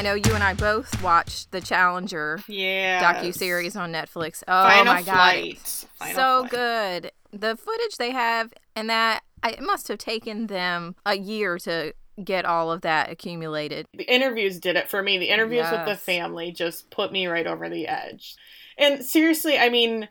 I know you and I both watched the Challenger Yeah. docu series on Netflix. Oh Final my god, flight. Final so flight. good. The footage they have, and that it must have taken them a year to get all of that accumulated. The interviews did it for me. The interviews with the family just put me right over the edge. And seriously, I mean,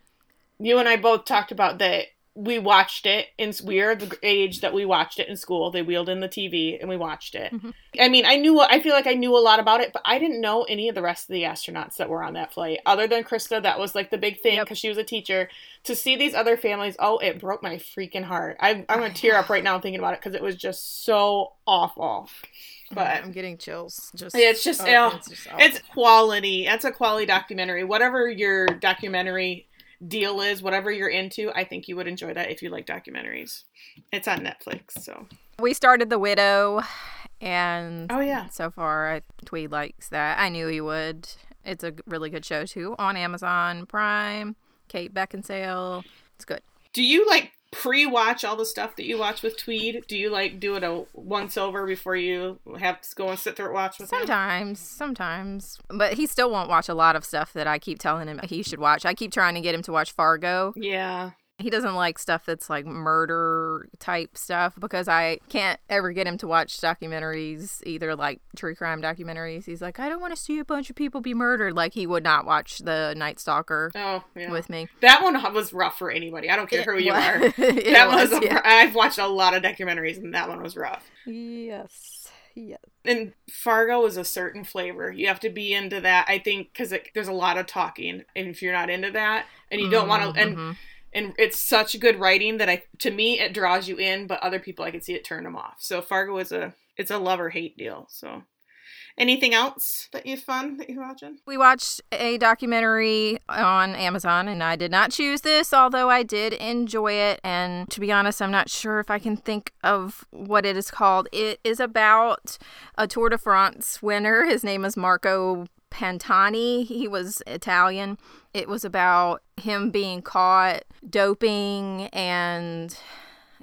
you and I both talked about that we watched it in we are the age that we watched it in school. They wheeled in the TV and we watched it. Mhm. I mean, I knew I feel like I knew a lot about it, but I didn't know any of the rest of the astronauts that were on that flight other than Christa. That was like the big thing Yep. because she was a teacher. To see these other families, oh, it broke my freaking heart. I, I'm gonna tear up right now thinking about it because it was just so awful. But I'm getting chills. Just it's just- oh, it's, just it's quality. That's a quality documentary. Whatever your documentary deal is, whatever you're into, I think you would enjoy that if you like documentaries. It's on Netflix, so. We started The Widow, and Oh yeah. so far I, Tweed likes that. I knew he would. It's a really good show too on Amazon Prime. Kate Beckinsale. It's good. Do you like pre-watch all the stuff that you watch with Tweed? Do you like do it a once over before you have to go and sit through and watch with him? Sometimes, sometimes, but he still won't watch a lot of stuff that I keep telling him he should watch. I keep trying to get him to watch Fargo. Yeah. He doesn't like stuff that's like murder type stuff because I can't ever get him to watch documentaries, either like true crime documentaries. He's like, I don't want to see a bunch of people be murdered. Like he would not watch the Night Stalker Oh yeah. with me. that one was rough for anybody. I don't care who you are. That was. a, yeah. I've watched a lot of documentaries, and that one was rough. Yes. Yes. and Fargo is a certain flavor. You have to be into that, I think, because there's a lot of talking, and if you're not into that, and you don't want to, and Mhm. And it's such good writing that I, to me, it draws you in, but other people, I can see it turn them off. So Fargo is a, it's a love or hate deal. So, anything else that you fun that you're watching? We watched a documentary on Amazon, and I did not choose this, although I did enjoy it. And to be honest, I'm not sure if I can think of what it is called. It is about a Tour de France winner. His name is Marco Pantani. He was Italian. It was about him being caught doping and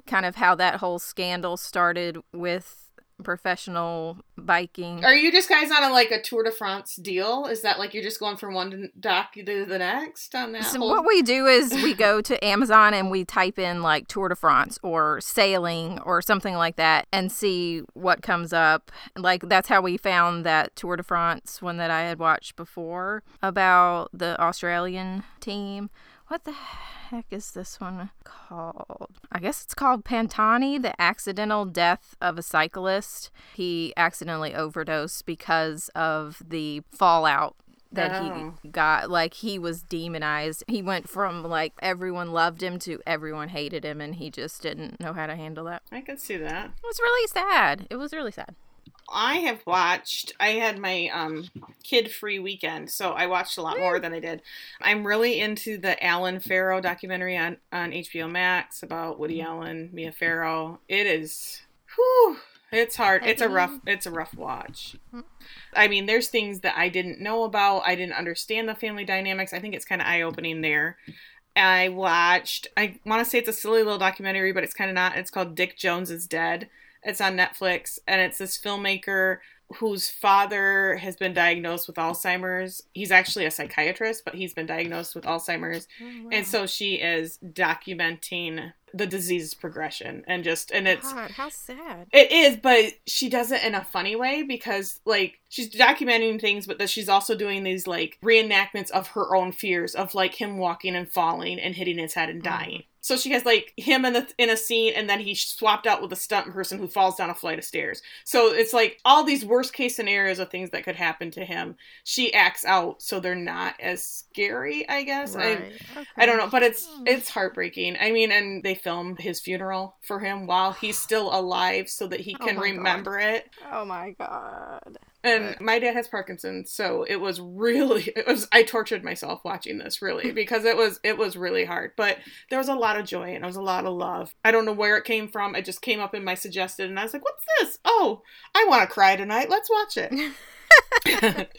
kind of how that whole scandal started with professional biking. Are you just guys on a like a Tour de France deal? Is that like you're just going from one doc to the next on that? So whole- what we do is we go to Amazon and we type in like Tour de France or sailing or something like that and see what comes up. Like that's how we found that Tour de France one that I had watched before about the Australian team. What the heck is this one called? I guess it's called Pantani, the accidental death of a cyclist. He accidentally overdosed because of the fallout that Oh. he got like he was demonized he went from like everyone loved him to everyone hated him and he just didn't know how to handle that I can see that. it was really sad it was really sad I have watched. I had my um, kid-free weekend, so I watched a lot more than I did. I'm really into the Allen Farrow documentary on on HBO Max about Woody Allen, Mia Farrow. It is, whew, it's hard. It's a rough. It's a rough watch. I mean, there's things that I didn't know about. I didn't understand the family dynamics. I think it's kind of eye opening there. I watched. I want to say it's a silly little documentary, but it's kind of not. It's called Dick Johnson is Dead. It's on Netflix, and it's this filmmaker whose father has been diagnosed with Alzheimer's. He's actually a psychiatrist, but he's been diagnosed with Alzheimer's, oh, and so she is documenting the disease progression and just and it's God, how sad it is, but she does it in a funny way because, like, she's documenting things, but that she's also doing these like reenactments of her own fears of like him walking and falling and hitting his head and oh, dying. So she has like him in the in a scene, and then he's swapped out with a stunt person who falls down a flight of stairs. So it's like all these worst case scenarios of things that could happen to him. She acts out so they're not as scary, I guess. I, right. I don't know, but it's it's heartbreaking. I mean, and they filmed his funeral for him while he's still alive so that he Oh can God. remember it. oh my god And my dad has Parkinson's, so it was really it was I tortured myself watching this really because it was it was really hard. But there was a lot of joy and there was a lot of love. I don't know where it came from. It just came up in my suggested and I was like, "What's this? Oh, I want to cry tonight. Let's watch it."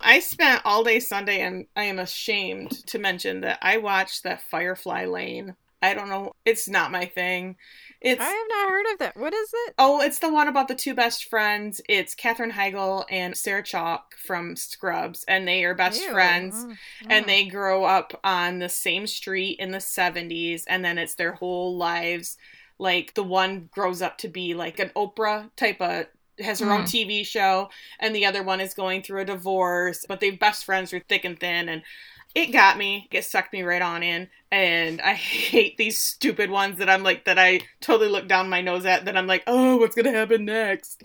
I spent all day Sunday and I am ashamed to mention that I watched that Firefly Lane I don't know. It's not my thing. It's I have not heard of that. What is it? Oh, it's the one about the two best friends. It's Katherine Heigl and Sarah Chalke from Scrubs, and they are best Ew. friends. Mm, And mm. they grow up on the same street in the 70s, and then it's their whole lives. Like the one grows up to be like an Oprah type of has her own TV show, and the other one is going through a divorce, but they're best friends through thick and thin, and it got me. It sucked me right on in, and I hate these stupid ones that I'm like that I totally look down my nose at. That I'm like, oh, what's gonna happen next?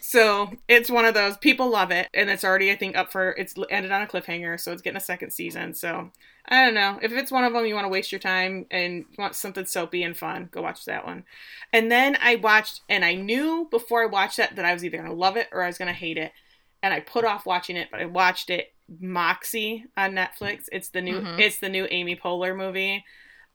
So it's one of those people love it, and it's already I think up for it's ended on a cliffhanger, so it's getting a second season. So I don't know if it's one of them you want to waste your time and want something soapy and fun, go watch that one. And then I watched, and I knew before I watched that that I was either gonna love it or I was gonna hate it, and I put off watching it, but I watched it. Moxie on Netflix. It's the new. Mhm. It's the new Amy Poehler movie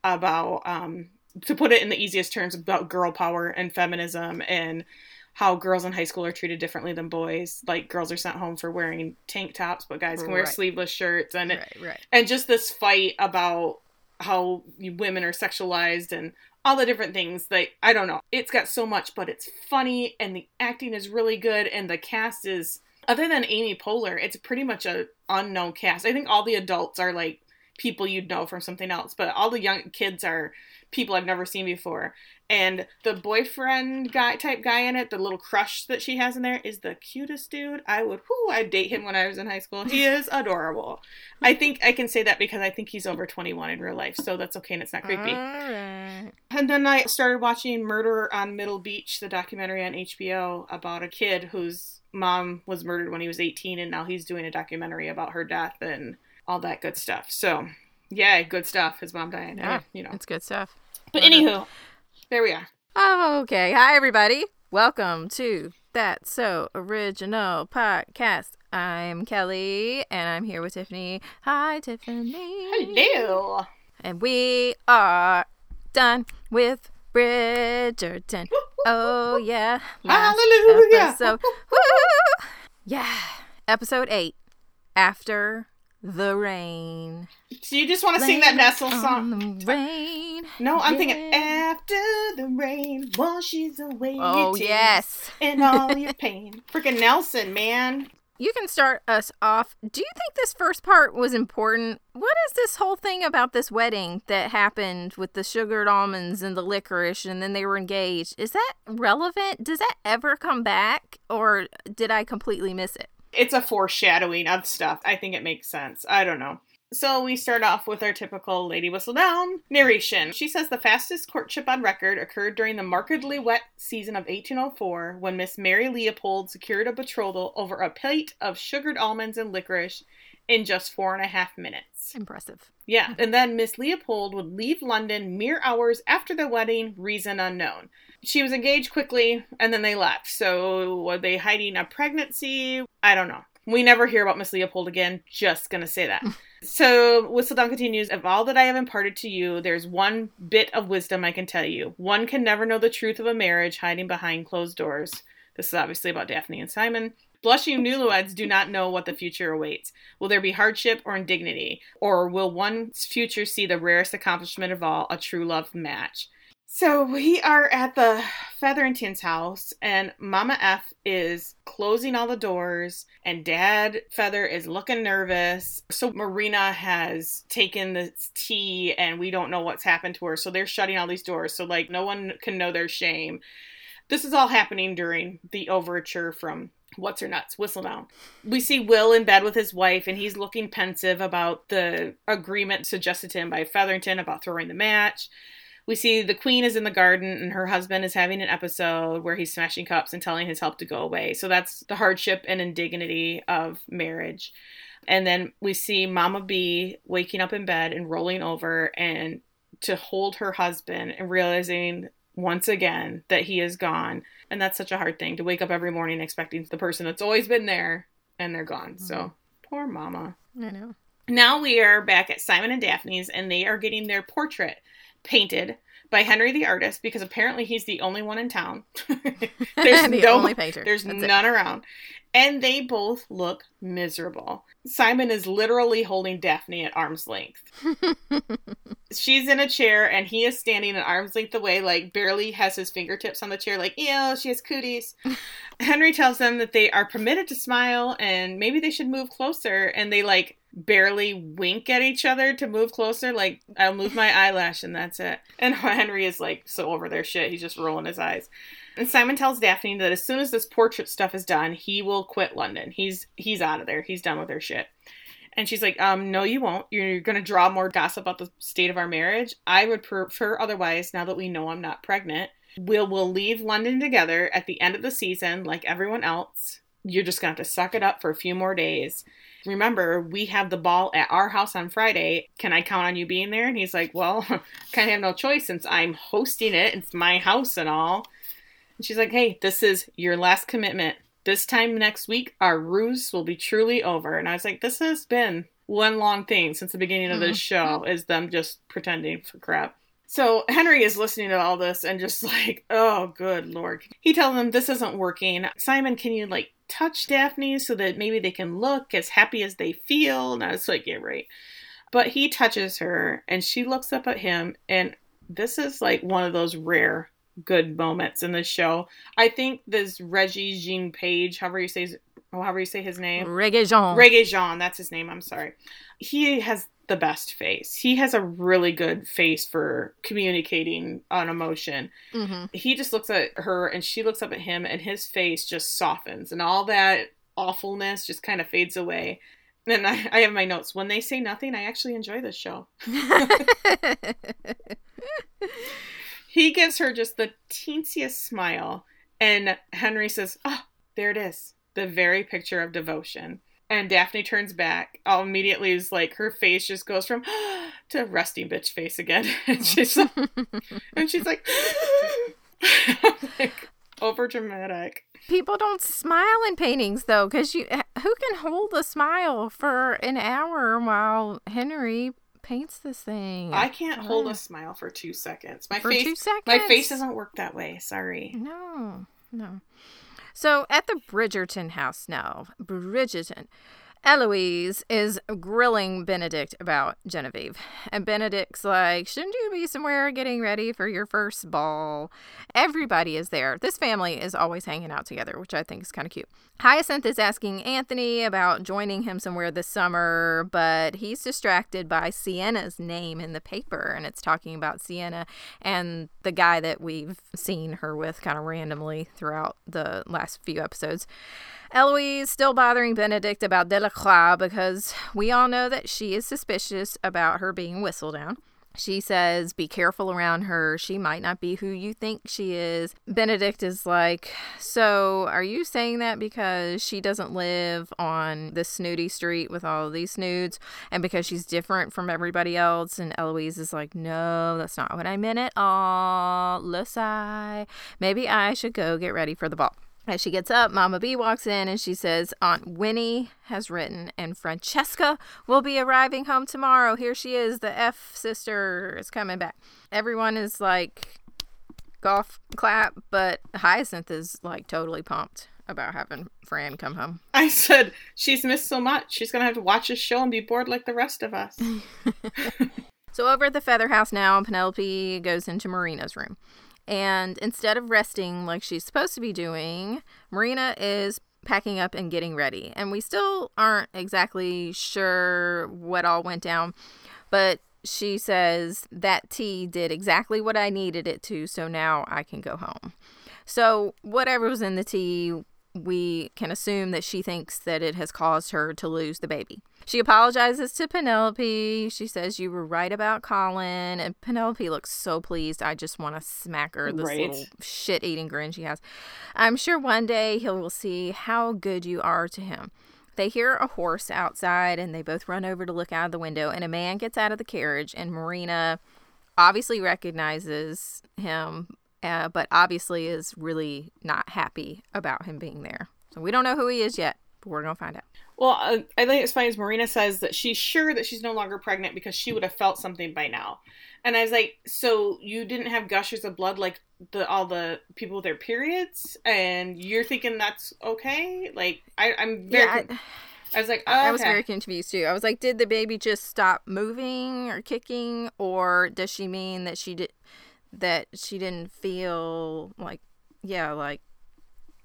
about um to put it in the easiest terms about girl power and feminism and how girls in high school are treated differently than boys. Like girls are sent home for wearing tank tops, but guys can wear Right. sleeveless shirts and Right, right. and just this fight about how women are sexualized and all the different things like i don't know it's got so much but it's funny and the acting is really good and the cast is other than amy poehler it's pretty much a unknown cast. I think all the adults are like people you'd know from something else but all the young kids are people i've never seen before. And the boyfriend guy type guy in it the little crush that she has in there is the cutest dude. I would whoo i'd date him when i was in high school. He is adorable. I think I can say that because I think he's over 21 in real life, so that's okay and it's not creepy. And then I started watching Murder on Middle Beach, the documentary on HBO about a kid whose mom was murdered when he was 18, and now he's doing a documentary about her death and all that good stuff. So, yeah, good stuff. His mom died. Yeah, you know. It's good stuff. But love it. anywho, there we are. Oh, okay. Hi, everybody. Welcome to That's So Original Podcast. I'm Kelly, and I'm here with Tiffany. Hi, Tiffany. Hello. And we are done with Bridgerton. Oh, yeah. Last Hallelujah. Episode. Woo! Yeah. Episode 8 After the Rain. So you just want to sing that Nelson song? the rain. No, I'm thinking after the rain washes away Oh, your tears yes. and all your pain. Freaking Nelson, man. You can start us off. Do you think this first part was important? What is this whole thing about this wedding that happened with the sugared almonds and the licorice and then they were engaged? Is that relevant? Does that ever come back or did I completely miss it? It's a foreshadowing of stuff. I think it makes sense. I don't know. So we start off with our typical Lady Whistledown narration. She says the fastest courtship on record occurred during the markedly wet season of 1804 when Miss Mary Leopold secured a betrothal over a plate of sugared almonds and licorice in just four and a half minutes. Impressive. Yeah, and then Miss Leopold would leave London mere hours after the wedding, reason unknown. She was engaged quickly, and then they left. So, were they hiding a pregnancy? I don't know. We never hear about Miss Leopold again. Just gonna say that. so, Whistledown continues Of all that I have imparted to you, there's one bit of wisdom I can tell you. One can never know the truth of a marriage hiding behind closed doors. This is obviously about Daphne and Simon. Blushing newlyweds do not know what the future awaits. Will there be hardship or indignity? Or will one's future see the rarest accomplishment of all, a true love match? So we are at the Featherington's house, and Mama F is closing all the doors, and Dad Feather is looking nervous. So Marina has taken this tea, and we don't know what's happened to her. So they're shutting all these doors, so like no one can know their shame. This is all happening during the overture from What's Her Nuts, Whistledown. We see Will in bed with his wife, and he's looking pensive about the agreement suggested to him by Featherington about throwing the match. We see the queen is in the garden and her husband is having an episode where he's smashing cups and telling his help to go away. So that's the hardship and indignity of marriage. And then we see Mama B waking up in bed and rolling over and to hold her husband and realizing once again that he is gone. And that's such a hard thing to wake up every morning expecting the person that's always been there and they're gone. So mm-hmm. poor Mama. I know. Now we are back at Simon and Daphne's, and they are getting their portrait painted by Henry the artist because apparently he's the only one in town. there's the no, only painter. there's That's it. none around, and they both look miserable. Simon is literally holding Daphne at arm's length. she's in a chair and he is standing at arm's length away, like barely has his fingertips on the chair, like, ew, she has cooties. Henry tells them that they are permitted to smile and maybe they should move closer. And they like barely wink at each other to move closer, like, I'll move my eyelash and that's it. And Henry is like so over their shit, he's just rolling his eyes. And Simon tells Daphne that as soon as this portrait stuff is done, he will quit London. He's he's out of there. He's done with her shit. And she's like, um, no, you won't. You're going to draw more gossip about the state of our marriage. I would prefer otherwise now that we know I'm not pregnant. We'll, we'll leave London together at the end of the season like everyone else. You're just going to have to suck it up for a few more days. Remember, we have the ball at our house on Friday. Can I count on you being there? And he's like, well, kind of have no choice since I'm hosting it. It's my house and all. And she's like, hey, this is your last commitment this time next week, our ruse will be truly over. And I was like, this has been one long thing since the beginning of this mm-hmm. show, is them just pretending for crap. So Henry is listening to all this and just like, oh, good lord. He tells them this isn't working. Simon, can you like touch Daphne so that maybe they can look as happy as they feel? And I was like, yeah, right. But he touches her and she looks up at him, and this is like one of those rare good moments in the show. I think this Reggie Jean Page, however you say his, oh, however you say his name, Regé-Jean. Regé-Jean, that's his name. I'm sorry. He has the best face. He has a really good face for communicating an emotion. Mm-hmm. He just looks at her and she looks up at him, and his face just softens, and all that awfulness just kind of fades away. And I, I have my notes. When they say nothing, I actually enjoy this show. He gives her just the teensiest smile, and Henry says, Oh, there it is. The very picture of devotion. And Daphne turns back. All immediately is like her face just goes from to resting bitch face again. Oh. and she's like, and she's like, like over dramatic. People don't smile in paintings though, because you who can hold a smile for an hour while Henry paints this thing? I can't hold a smile for two seconds. My for face, two seconds. My face doesn't work that way. Sorry. No, no. So at the Bridgerton house now, Bridgerton, Eloise is grilling Benedict about Genevieve. And Benedict's like, Shouldn't you be somewhere getting ready for your first ball? Everybody is there. This family is always hanging out together, which I think is kind of cute. Hyacinth is asking Anthony about joining him somewhere this summer, but he's distracted by Siena's name in the paper, and it's talking about Siena and the guy that we've seen her with kind of randomly throughout the last few episodes. Eloise still bothering Benedict about Delacroix because we all know that she is suspicious about her being Whistledown. She says, Be careful around her. She might not be who you think she is. Benedict is like, So, are you saying that because she doesn't live on the snooty street with all of these snoods and because she's different from everybody else? And Eloise is like, No, that's not what I meant at all. Lucy, maybe I should go get ready for the ball. As she gets up, Mama B walks in and she says, Aunt Winnie has written, and Francesca will be arriving home tomorrow. Here she is. The F sister is coming back. Everyone is like, golf clap, but Hyacinth is like totally pumped about having Fran come home. I said, She's missed so much. She's going to have to watch this show and be bored like the rest of us. so, over at the Feather House now, Penelope goes into Marina's room. And instead of resting like she's supposed to be doing, Marina is packing up and getting ready. And we still aren't exactly sure what all went down, but she says that tea did exactly what I needed it to, so now I can go home. So, whatever was in the tea we can assume that she thinks that it has caused her to lose the baby. She apologizes to Penelope. She says, You were right about Colin. And Penelope looks so pleased. I just want to smack her, this right. little shit eating grin she has. I'm sure one day he will see how good you are to him. They hear a horse outside and they both run over to look out of the window. And a man gets out of the carriage, and Marina obviously recognizes him uh, but obviously is really not happy about him being there. So we don't know who he is yet, but we're going to find out. Well, uh, I think it's funny as Marina says that she's sure that she's no longer pregnant because she would have felt something by now. And I was like, so you didn't have gushers of blood like the all the people with their periods, and you're thinking that's okay? Like, I, I'm very. Yeah, I... I was like, oh, I was okay. very confused too. I was like, did the baby just stop moving or kicking, or does she mean that she did that she didn't feel like, yeah, like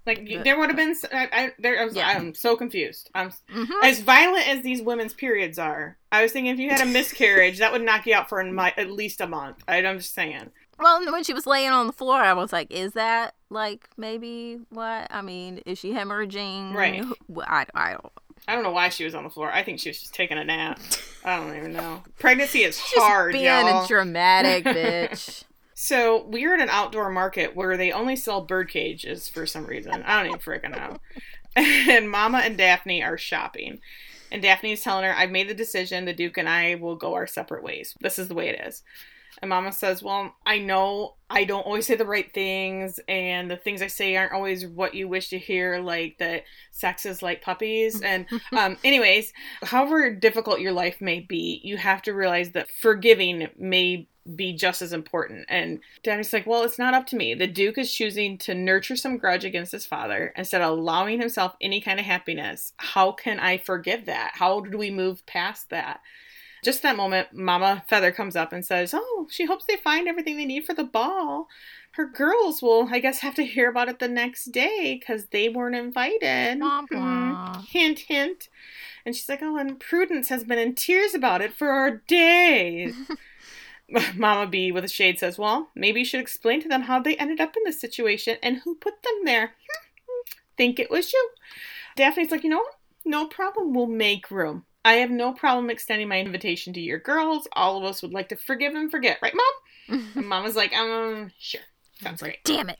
Like The- there would have been. I, I, there, I was, Yeah. I'm so confused. I'm mhm. as violent as these women's periods are. I was thinking if you had a miscarriage, that would knock you out for a at least a month. I, I'm just saying. Well, when she was laying on the floor, I was like, is that like maybe what? I mean, is she hemorrhaging? Right. I, I don't. I don't know why she was on the floor. I think she was just taking a nap. I don't even know. Pregnancy is Just hard, being y'all. a dramatic bitch. So we are at an outdoor market where they only sell bird cages for some reason. I don't even freaking know. And Mama and Daphne are shopping. And Daphne is telling her, I've made the decision. The Duke and I will go our separate ways. This is the way it is. And Mama says, Well, I know I don't always say the right things, and the things I say aren't always what you wish to hear, like that sex is like puppies. And, um, anyways, however difficult your life may be, you have to realize that forgiving may be just as important. And Daddy's like, Well, it's not up to me. The Duke is choosing to nurture some grudge against his father instead of allowing himself any kind of happiness. How can I forgive that? How do we move past that? Just that moment, Mama Feather comes up and says, Oh, she hopes they find everything they need for the ball. Her girls will, I guess, have to hear about it the next day because they weren't invited. Womp Hmm. Hint, hint. And she's like, Oh, and Prudence has been in tears about it for days. Mama B with a shade says, Well, maybe you should explain to them how they ended up in this situation and who put them there. Think it was you. Daphne's like, You know what? No problem. We'll make room. I have no problem extending my invitation to your girls. All of us would like to forgive and forget, right, Mom? And Mama's like, Um, sure. Sounds great. Damn it!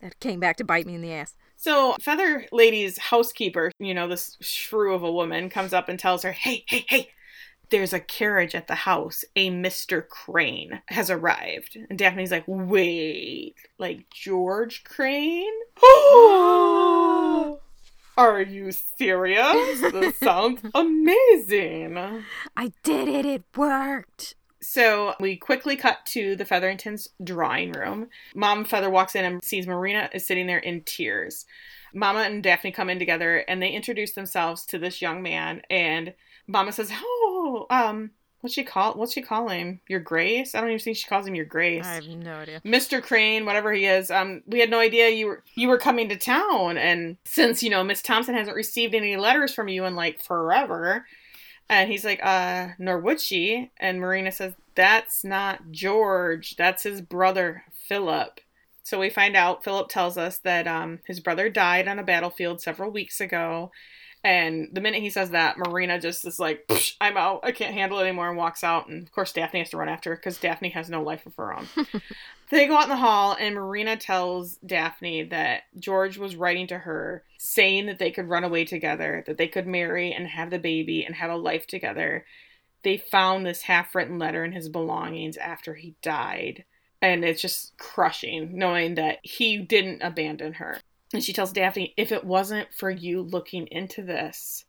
That came back to bite me in the ass. So, Feather Lady's housekeeper, you know, this shrew of a woman, comes up and tells her, Hey, hey, hey, there's a carriage at the house. A Mr. Crane has arrived. And Daphne's like, Wait, like George Crane? Are you serious? This sounds amazing. I did it. It worked. So we quickly cut to the Featheringtons' drawing room. Mom Feather walks in and sees Marina is sitting there in tears. Mama and Daphne come in together and they introduce themselves to this young man. And Mama says, "Oh, um, what's she call? What's she call him? Your Grace? I don't even think she calls him Your Grace." I have no idea. Mr. Crane, whatever he is, um, we had no idea you were you were coming to town, and since you know Miss Thompson hasn't received any letters from you in like forever, and he's like, uh, nor would she. And Marina says, that's not George, that's his brother Philip. So we find out Philip tells us that um his brother died on a battlefield several weeks ago. And the minute he says that, Marina just is like, I'm out. I can't handle it anymore and walks out. And of course, Daphne has to run after her because Daphne has no life of her own. they go out in the hall, and Marina tells Daphne that George was writing to her saying that they could run away together, that they could marry and have the baby and have a life together. They found this half written letter in his belongings after he died. And it's just crushing knowing that he didn't abandon her. And she tells Daphne, if it wasn't for you looking into this,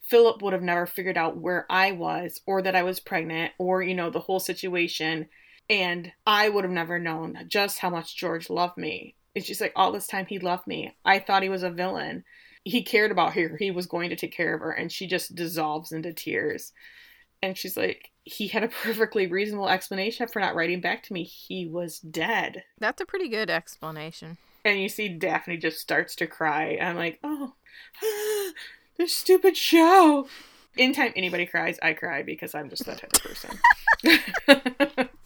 Philip would have never figured out where I was or that I was pregnant or, you know, the whole situation. And I would have never known just how much George loved me. It's just like all this time he loved me. I thought he was a villain. He cared about her. He was going to take care of her. And she just dissolves into tears. And she's like, he had a perfectly reasonable explanation for not writing back to me. He was dead. That's a pretty good explanation. And you see Daphne just starts to cry. I'm like, oh, this stupid show. Anytime anybody cries, I cry because I'm just that type of person.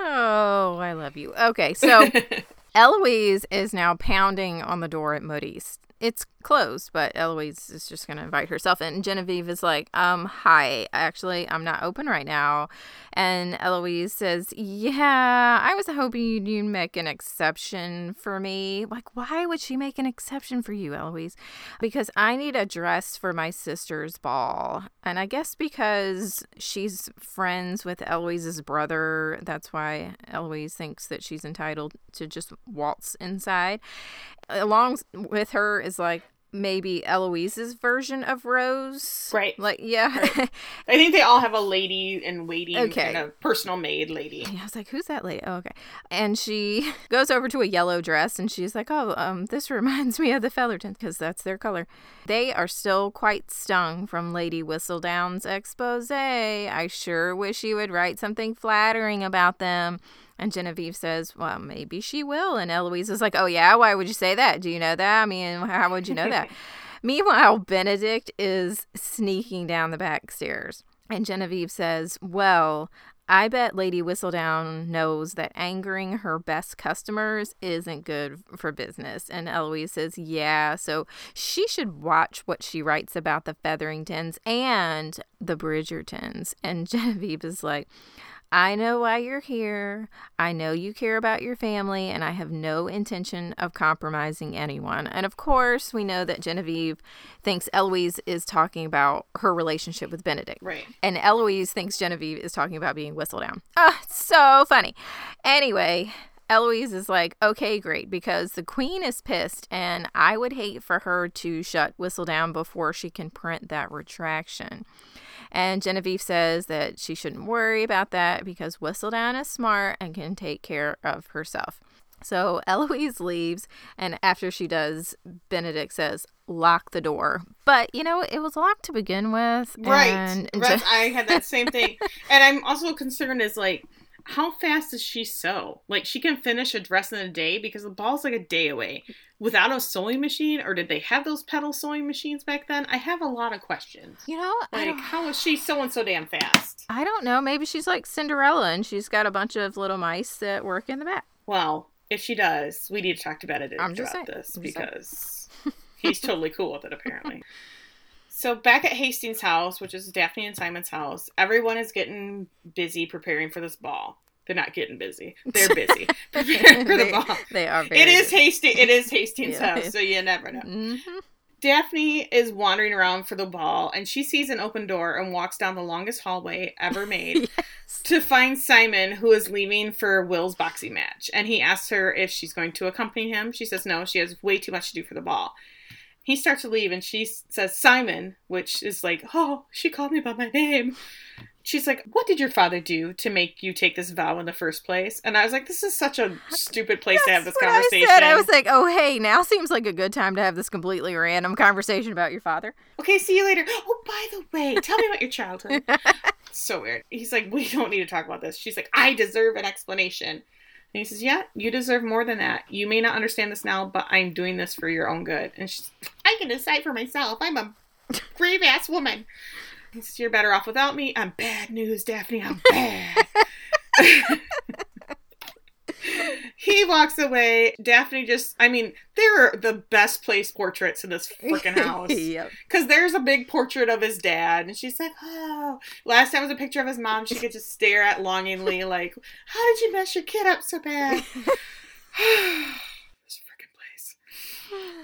Oh, I love you. Okay, so Eloise is now pounding on the door at Moody's. It's closed, but Eloise is just going to invite herself in. Genevieve is like, um, hi, actually, I'm not open right now. And Eloise says, yeah, I was hoping you'd make an exception for me. Like, why would she make an exception for you, Eloise? Because I need a dress for my sister's ball. And I guess because she's friends with Eloise's brother, that's why Eloise thinks that she's entitled to just waltz inside. Along with her is like maybe Eloise's version of Rose. Right. Like, yeah. Right. I think they all have a lady in waiting, Okay. kind of personal maid lady. Yeah, I was like, who's that lady? Oh, okay. And she goes over to a yellow dress and she's like, oh, um, this reminds me of the Fellertons because that's their color. They are still quite stung from Lady Whistledown's expose. I sure wish you would write something flattering about them. And Genevieve says, well, maybe she will. And Eloise is like, oh, yeah, why would you say that? Do you know that? I mean, how would you know that? Meanwhile, Benedict is sneaking down the back stairs. And Genevieve says, Well, I bet Lady Whistledown knows that angering her best customers isn't good for business. And Eloise says, Yeah, so she should watch what she writes about the Featheringtons and the Bridgertons. And Genevieve is like, I know why you're here. I know you care about your family, and I have no intention of compromising anyone. And of course, we know that Genevieve thinks Eloise is talking about her relationship with Benedict. Right. And Eloise thinks Genevieve is talking about being Whistledown. Ah, so funny. Anyway, Eloise is like, okay, great, because the queen is pissed, and I would hate for her to shut Whistledown before she can print that retraction. And Genevieve says that she shouldn't worry about that because Whistledown is smart and can take care of herself. So Eloise leaves, and after she does, Benedict says, lock the door. But, you know, it was locked to begin with. Right. and- and right. Je- I had that same thing. and I'm also concerned is like, how fast does she sew? Like, she can finish a dress in a day because the ball's like a day away without a sewing machine, or did they have those pedal sewing machines back then? I have a lot of questions. you know, Like, how is she sewing so damn fast? I don't know. Maybe she's like Cinderella and she's got a bunch of little mice that work in the back. Well, if she does, we need to talk to Benedict I'm just about saying. this I'm because he's totally cool with it, apparently. So back at Hastings' house, which is Daphne and Simon's house, everyone is getting busy preparing for this ball. They're not getting busy; they're busy for the they, ball. they are very It is Hastings. It is Hastings' Yeah. house, so you never know. hmm Daphne is wandering around for the ball, and she sees an open door and walks down the longest hallway ever made Yes. to find Simon, who is leaving for Will's boxing match. And he asks her if she's going to accompany him. She says no, she has way too much to do for the ball. He starts to leave, and she says, Simon, which is like, oh, she called me by my name. She's like, what did your father do to make you take this vow in the first place? And I was like, this is such a stupid place to have this That's what conversation. I said. I was like, oh, hey, now seems like a good time to have this completely random conversation about your father. okay, see you later. Oh, by the way, tell me about your childhood. so weird. He's like, we don't need to talk about this. She's like, I deserve an explanation. And he says, Yeah, you deserve more than that. You may not understand this now, but I'm doing this for your own good. And she's, I can decide for myself. I'm a brave ass woman. You're better off without me. I'm bad news, Daphne. I'm bad. he walks away. Daphne just, I mean, they're the best placed portraits in this freaking house. yep. Because there's a big portrait of his dad, and she's like, oh. Last time was a picture of his mom. She could just stare at longingly, like, how did you mess your kid up so bad? this freaking place.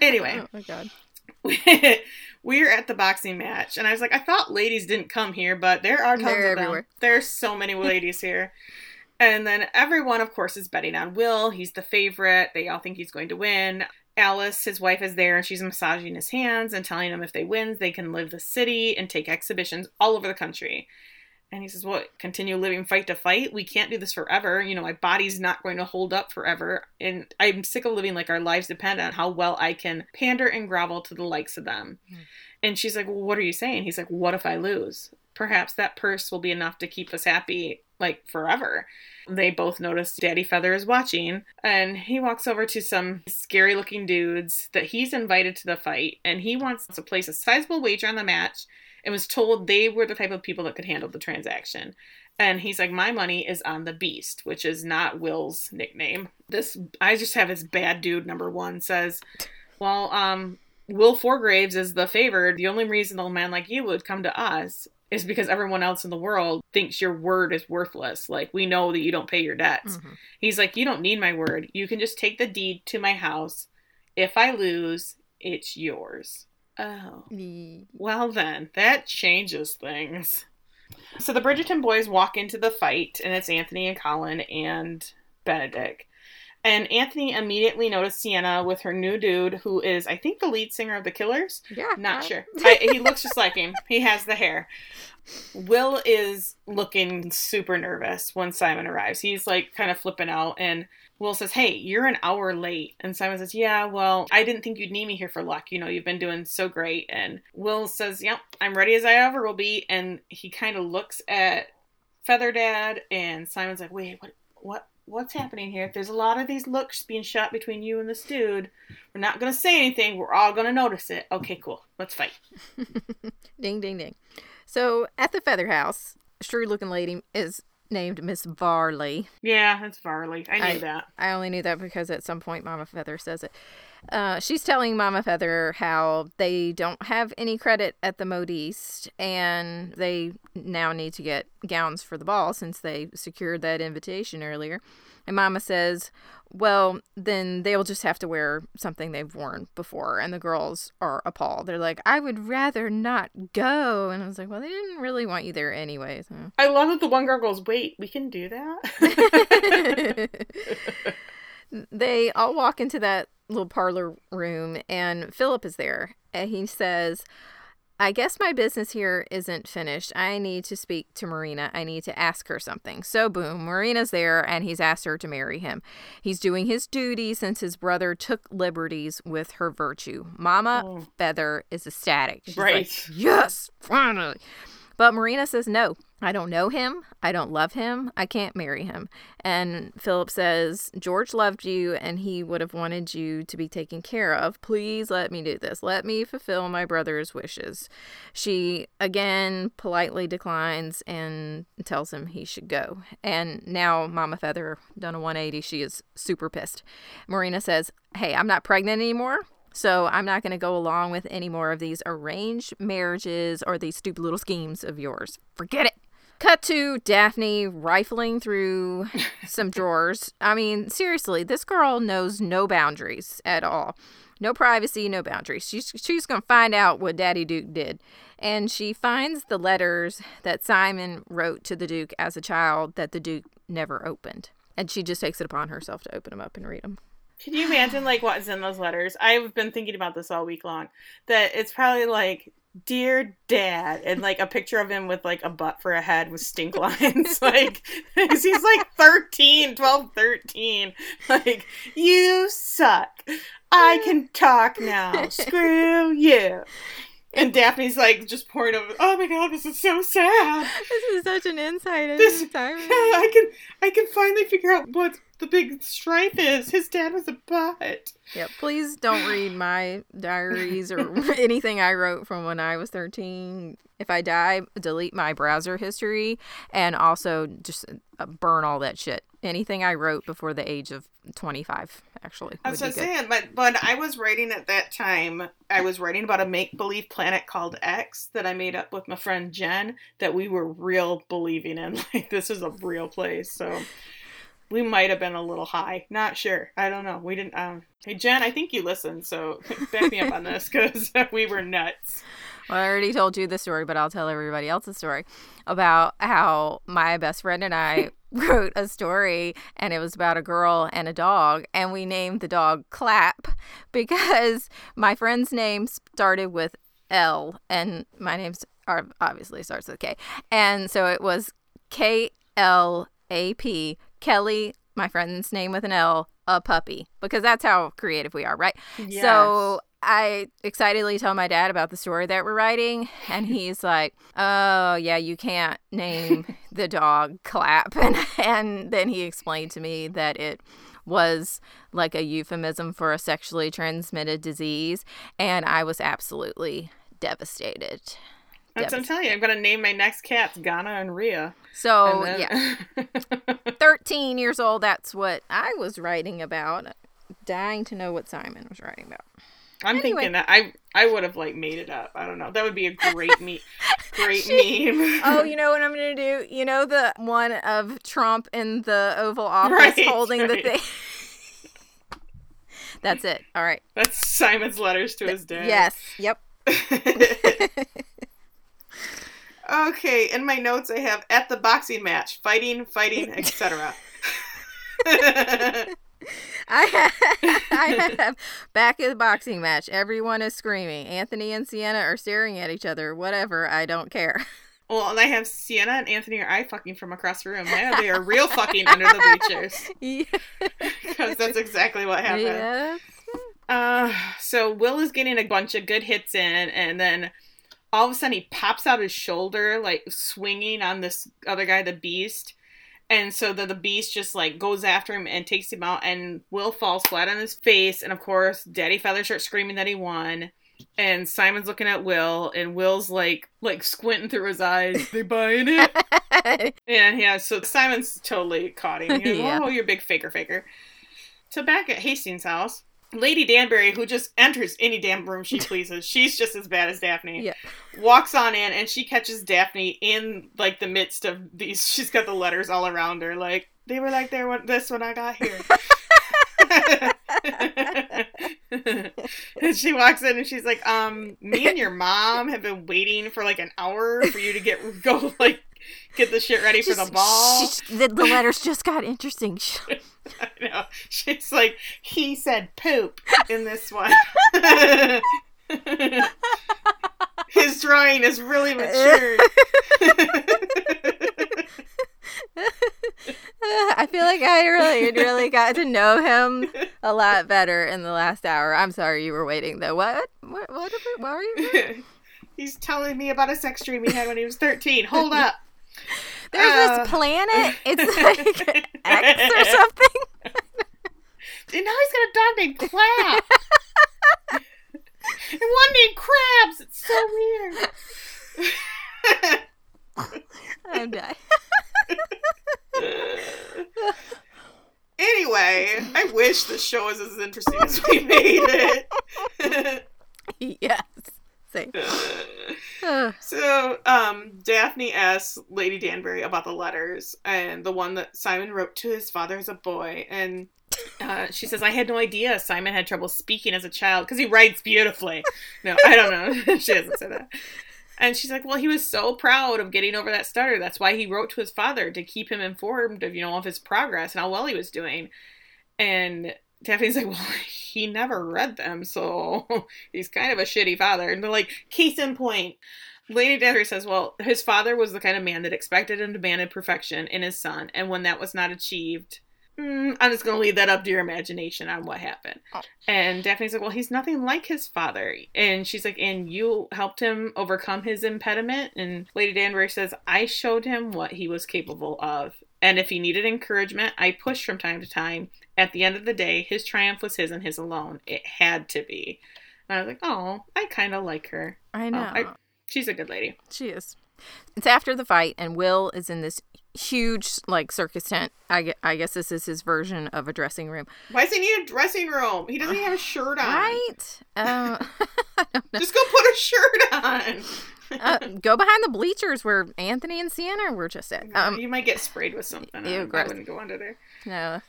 Anyway. Oh my god. We're at the boxing match, and I was like, I thought ladies didn't come here, but there are tons They're of them. everywhere. There's so many ladies here. And then everyone, of course, is betting on Will. He's the favorite. They all think he's going to win. Alice, his wife, is there and she's massaging his hands and telling him if they win, they can live the city and take exhibitions all over the country. And he says, What? Continue living fight to fight? We can't do this forever. You know, my body's not going to hold up forever. And I'm sick of living like our lives depend on how well I can pander and grovel to the likes of them. Hmm. And she's like, Well, what are you saying? He's like, What if I lose? Perhaps that purse will be enough to keep us happy, like forever. They both notice Daddy Feather is watching, and he walks over to some scary looking dudes that he's invited to the fight, and he wants to place a sizable wager on the match and was told they were the type of people that could handle the transaction. And he's like, My money is on the beast, which is not Will's nickname. This I just have his bad dude number one says, Well, um, Will Fourgraves is the favored. The only reason a man like you would come to us is because everyone else in the world thinks your word is worthless. Like we know that you don't pay your debts. Mhm. He's like, You don't need my word. You can just take the deed to my house. If I lose, it's yours. Oh. Well, then, that changes things. So the Bridgerton boys walk into the fight, and it's Anthony and Colin and Benedict. And Anthony immediately noticed Siena with her new dude, who is, I think, the lead singer of the Killers. Yeah. Not I- sure. I, he looks just like him. He has the hair. Will is looking super nervous when Simon arrives. He's like kind of flipping out, and Will says, Hey, you're an hour late. And Simon says, Yeah, well, I didn't think you'd need me here for luck. You know, you've been doing so great. And Will says, Yep, I'm ready as I ever will be. And he kind of looks at Feather Dad, and Simon's like, Wait, what? What? What's happening here? There's a lot of these looks being shot between you and this dude. We're not gonna say anything. We're all gonna notice it. Okay, cool. Let's fight. Ding, ding, ding. So at the Feather House, a shrewd looking lady is named Miss Varley. Yeah, it's Varley. I knew I- that. I only knew that because at some point Mama Feather says it. Uh, she's telling Mama Feather how they don't have any credit at the Modiste and they now need to get gowns for the ball since they secured that invitation earlier. And Mama says, well, then they'll just have to wear something they've worn before. And the girls are appalled. They're like, I would rather not go. And I was like, well, they didn't really want you there anyway. So. I love that the one girl goes, "Wait, we can do that." they all walk into that little parlor room and Philip is there and he says I guess my business here isn't finished. I need to speak to Marina. I need to ask her something. So, boom, Marina's there and he's asked her to marry him. He's doing his duty since his brother took liberties with her virtue. Mama Oh. Feather is ecstatic. She's Right. like, yes, finally. But Marina says, no, I don't know him. I don't love him. I can't marry him. And Philip says, George loved you and he would have wanted you to be taken care of. Please let me do this. Let me fulfill my brother's wishes. She again politely declines and tells him he should go. And now Mama Feather done a 180. She is super pissed. Marina says, Hey, I'm not pregnant anymore. So I'm not going to go along with any more of these arranged marriages or these stupid little schemes of yours. Forget it. Cut to Daphne rifling through some drawers. I mean, seriously, this girl knows no boundaries at all. No privacy, no boundaries. She's she's going to find out what Daddy Duke did. And she finds the letters that Simon wrote to the Duke as a child that the Duke never opened. And she just takes it upon herself to open them up and read them. Can you imagine like what's in those letters? I've been thinking about this all week long. That it's probably like dear dad and like a picture of him with like a butt for a head with stink lines like 'cause he's like 13 12 13 like you suck. I can talk now. Screw you. And daphne's like just pouring over oh my god this is so sad. This is such an insight This- i can i can finally figure out what the big strife is his dad was a butt Yep. Please don't read my diaries or anything I wrote from when I was 13. If I die, delete my browser history and also just uh, burn all that shit. Anything I wrote before the age of 25, actually. I was just saying, but when I was writing at that time, I was writing about a make believe planet called X that I made up with my friend Jen that we were real believing in. Like this is a real place. So we might have been a little high. Not sure. I don't know. We didn't um Hey Jen, I think you listened, so back me up on this because we were nuts. Well, I already told you the story, but I'll tell everybody else a story about how my best friend and I wrote a story, and it was about a girl and a dog, and we named the dog Clap because my friend's name started with L, and my name's obviously starts with K, and so it was K L A P Kelly. My friend's name with an L, a puppy, because that's how creative we are, right? So I excitedly tell my dad about the story that we're writing, and he's like, "Oh yeah, you can't name the dog Clap," and and then he explained to me that it was like a euphemism for a sexually transmitted disease, and I was absolutely devastated. That's what I'm telling you. I'm gonna name my next cats Ghana and Rhea. So And yeah, 13 years old. That's what I was writing about. Dying to know what Simon was writing about. I'm Anyway. thinking that I I would have like made it up. I don't know. That would be a great me great meme. Oh, you know what I'm gonna do? You know the one of Trump in the Oval Office Right, holding the thing. That's it. All right. That's Simon's letters to his dad. Yes. Yep. Okay, in my notes I have at the boxing match, fighting, fighting, etc. I have, I have back of the boxing match. Everyone is screaming. Anthony and Siena are staring at each other. Whatever. I don't care. Well, and I have Siena and Anthony are eye fucking from across the room. Now they are real fucking under the bleachers. Because that's exactly what happened. Yes. Uh, so Will is getting a bunch of good hits in, and then all of a sudden he pops out his shoulder, like swinging on this other guy, the Beast. And so the, the Beast just like goes after him and takes him out, and Will falls flat on his face. And of course, Daddy Feather starts screaming that he won. And Simon's looking at Will, and Will's like like squinting through his eyes. They buying it? and yeah, so Simon's totally caught him. Like, Yeah. Oh, you're a big faker, faker. So back at Hastings' house, Lady Danbury, who just enters any damn room she pleases, she's just as bad as Daphne. Yeah. Walks on in and she catches Daphne in like the midst of these. She's got the letters all around her, like they were like there when this when I got here. and she walks in and she's like, um, me and your mom have been waiting for like an hour for you to get go like get the shit ready for the ball. sh- the, the letters just got interesting. I know. She's like, he said poop in this one. His drawing is really mature. I feel like I really, really got to know him a lot better in the last hour. I'm sorry you were waiting though. What? What? What? What, were you? He's telling me about a sex dream he had when he was 13. Hold up. There's Uh. this planet. It's like X or something. And now he's got a dog named Clap. and one named Krabs. It's so weird. I'm dying. anyway, I wish the show was as interesting as we made it. yes. So, um, Daphne asks Lady Danbury about the letters and the one that Simon wrote to his father as a boy. And uh, she says, I had no idea Simon had trouble speaking as a child because he writes beautifully. No, I don't know. she doesn't say that. And she's like, well, he was so proud of getting over that stutter. That's why he wrote to his father to keep him informed of, you know, of his progress and how well he was doing. And Daphne's like, well, he never read them, so he's kind of a shitty father. And they're like, case in point. Lady Danbury says, well, his father was the kind of man that expected and demanded perfection in his son. And when that was not achieved, mm, I'm just going to leave that up to your imagination on what happened. Oh. And Daphne's like, well, he's nothing like his father. And she's like, and you helped him overcome his impediment. And Lady Danbury says, I showed him what he was capable of. And if he needed encouragement, I pushed from time to time. At the end of the day, his triumph was his and his alone. It had to be. And I was like, oh, I kind of like her. I know. I- She's a good lady. She is. It's after the fight, and Will is in this huge, like, circus tent. I, I guess this is his version of a dressing room. Why does he need a dressing room? He doesn't even have a shirt on. Right? Uh, Just go put a shirt on. uh, go behind the bleachers where Anthony and Siena were just at. Um, you might get sprayed with something. ew, I gross. wouldn't go under there. no,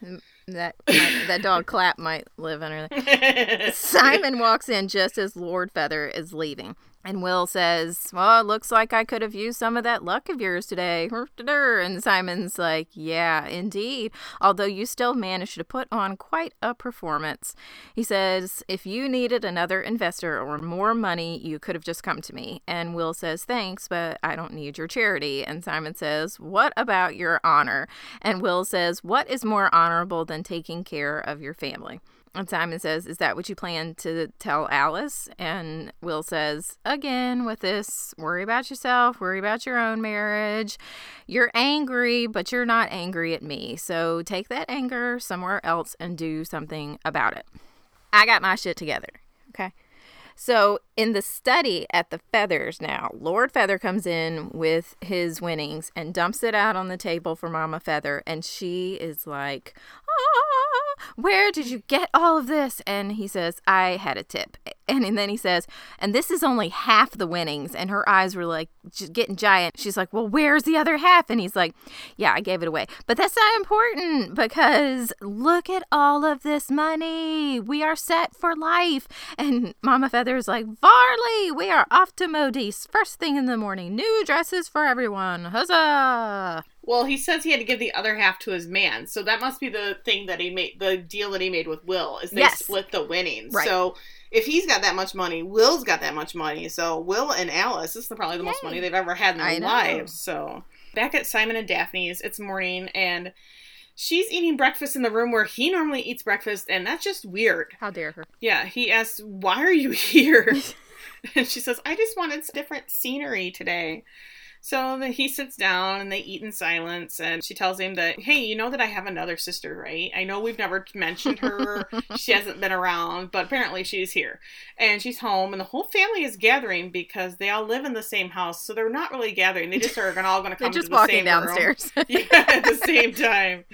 that that dog Clap might live under there. Simon walks in just as Lord Feather is leaving. And Will says, Well, it looks like I could have used some of that luck of yours today. And Simon's like, Yeah, indeed. Although you still managed to put on quite a performance. He says, If you needed another investor or more money, you could have just come to me. And Will says, Thanks, but I don't need your charity. And Simon says, What about your honor? And Will says, What is more honorable than taking care of your family? And Simon says, Is that what you plan to tell Alice? And Will says, Again, with this, worry about yourself, worry about your own marriage. You're angry, but you're not angry at me. So take that anger somewhere else and do something about it. I got my shit together. Okay. So, in the study at the Feathers now, Lord Feather comes in with his winnings and dumps it out on the table for Mama Feather. And she is like, ah, Where did you get all of this? And he says, I had a tip. And, and then he says, And this is only half the winnings. And her eyes were like getting giant. She's like, Well, where's the other half? And he's like, Yeah, I gave it away. But that's not important because look at all of this money. We are set for life. And Mama Feather's like, Varley, we are off to Modiste first thing in the morning. New dresses for everyone. Huzzah! Well, he says he had to give the other half to his man, so that must be the thing that he made, the deal that he made with Will, is they Yes. split the winnings. Right. So if he's got that much money, Will's got that much money. So Will and Alice, this is probably the most money they've ever had in their I know. lives. So back at Simon and Daphne's, it's morning, and she's eating breakfast in the room where he normally eats breakfast, and that's just weird. How dare her? Yeah, he asks, Why are you here? and she says, I just wanted different scenery today. So then he sits down and they eat in silence. And she tells him that, Hey, you know that I have another sister, right? I know we've never mentioned her. she hasn't been around, but apparently she's here. And she's home, and the whole family is gathering because they all live in the same house. So they're not really gathering. They just are all going to They're come just to the walking same room. downstairs. yeah, at the same time.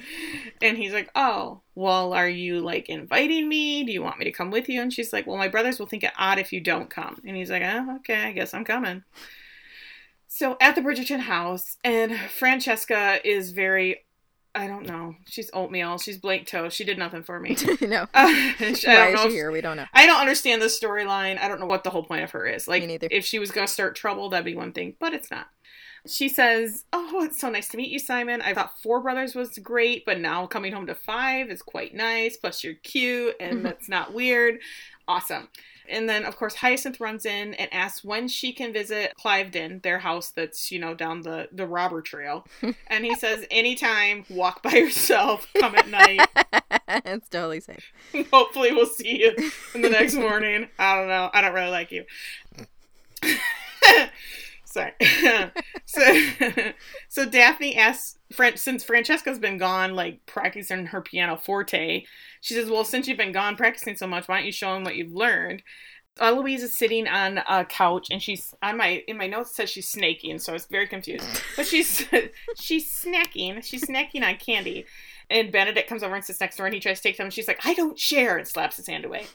And he's like, Oh, well, are you like inviting me? Do you want me to come with you? And she's like, Well, my brothers will think it odd if you don't come. And he's like, Oh, okay, I guess I'm coming. So at the Bridgerton house, and Francesca is very, I don't know, she's oatmeal, she's blank toast, she did nothing for me. no. Uh, I Why don't is know. she here? We don't know. I don't understand the storyline. I don't know what the whole point of her is. Like, if she was going to start trouble, that'd be one thing, but it's not. She says, Oh, it's so nice to meet you, Simon. I thought Four Brothers was great, but now coming home to five is quite nice. Plus, you're cute and that's not weird. Awesome. And then, of course, Hyacinth runs in and asks when she can visit Clyvedon, their house that's, you know, down the, the robber trail. and he says, Anytime, walk by yourself, come at night. it's totally safe. Hopefully, we'll see you in the next morning. I don't know. I don't really like you. Sorry. so, so Daphne asks, since Francesca's been gone, like practicing her piano forte, she says, "Well, since you've been gone practicing so much, why don't you show them what you've learned?" Uh, Eloise is sitting on a couch, and she's on my in my notes says she's snaking, so I was very confused. But she's she's snacking. She's snacking on candy. And Benedict comes over and sits next to her, and he tries to take some. And she's like, "I don't share," and slaps his hand away.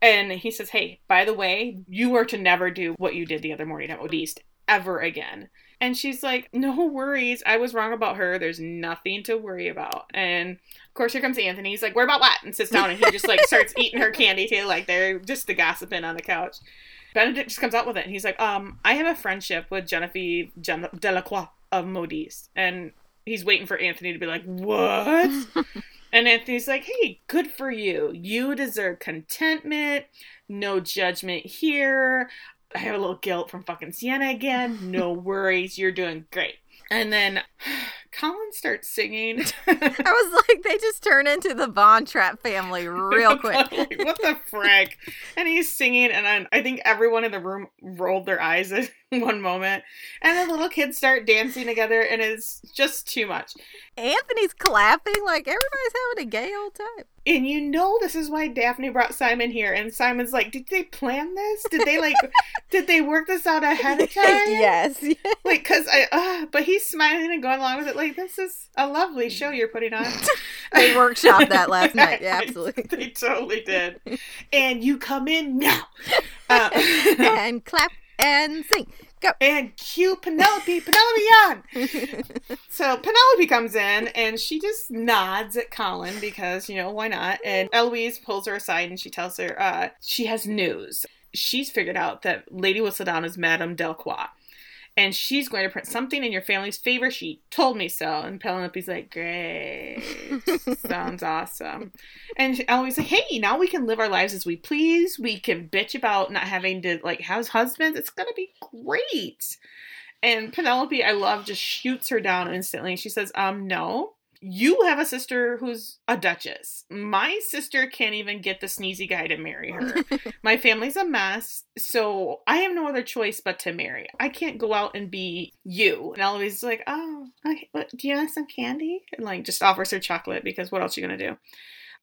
And he says, "Hey, by the way, you are to never do what you did the other morning at Modiste ever again." And she's like, "No worries. I was wrong about her. There's nothing to worry about." And of course, here comes Anthony. He's like, "Worry about what?" And sits down, and he just like starts eating her candy too. Like they're just the gossiping on the couch. Benedict just comes out with it, and he's like, "Um, I have a friendship with Genevieve Gen- Delacroix of Modiste. and he's waiting for Anthony to be like, "What?" and Anthony's like, "Hey, good for you. You deserve contentment. No judgment here. I have a little guilt from fucking Siena again. No worries. You're doing great." And then Colin starts singing. I was like, they just turn into the Von Trapp family real quick. Like, what the frick? And he's singing, and I, I think everyone in the room rolled their eyes at one moment. And the little kids start dancing together, and it's just too much. Anthony's clapping like everybody's having a gay old time. And you know this is why Daphne brought Simon here. And Simon's like, did they plan this? Did they like, did they work this out ahead of time? yes. Like, cause I, uh, but he's smiling and going along with it. Like, this is a lovely show you're putting on. they workshopped that last night. Yeah, absolutely. they totally did. And you come in now. Uh, and clap and sing. Go. and cue Penelope, Penelope on. So Penelope comes in and she just nods at Colin because, you know, why not? And Eloise pulls her aside and she tells her uh, she has news. She's figured out that Lady Whistledown is Madame Delacroix. And she's going to print something in your family's favor. She told me so. And Penelope's like, great. Sounds awesome. And Eloise's like, hey, now we can live our lives as we please. We can bitch about not having to, like, have husbands. It's going to be great. And Penelope, I love, just shoots her down instantly. She says, um, no. You have a sister who's a duchess. My sister can't even get the sneezy guy to marry her. My family's a mess, so I have no other choice but to marry. I can't go out and be you. And Eloise's like, oh, okay, what, do you want some candy? And like just offers her chocolate because what else are you gonna do?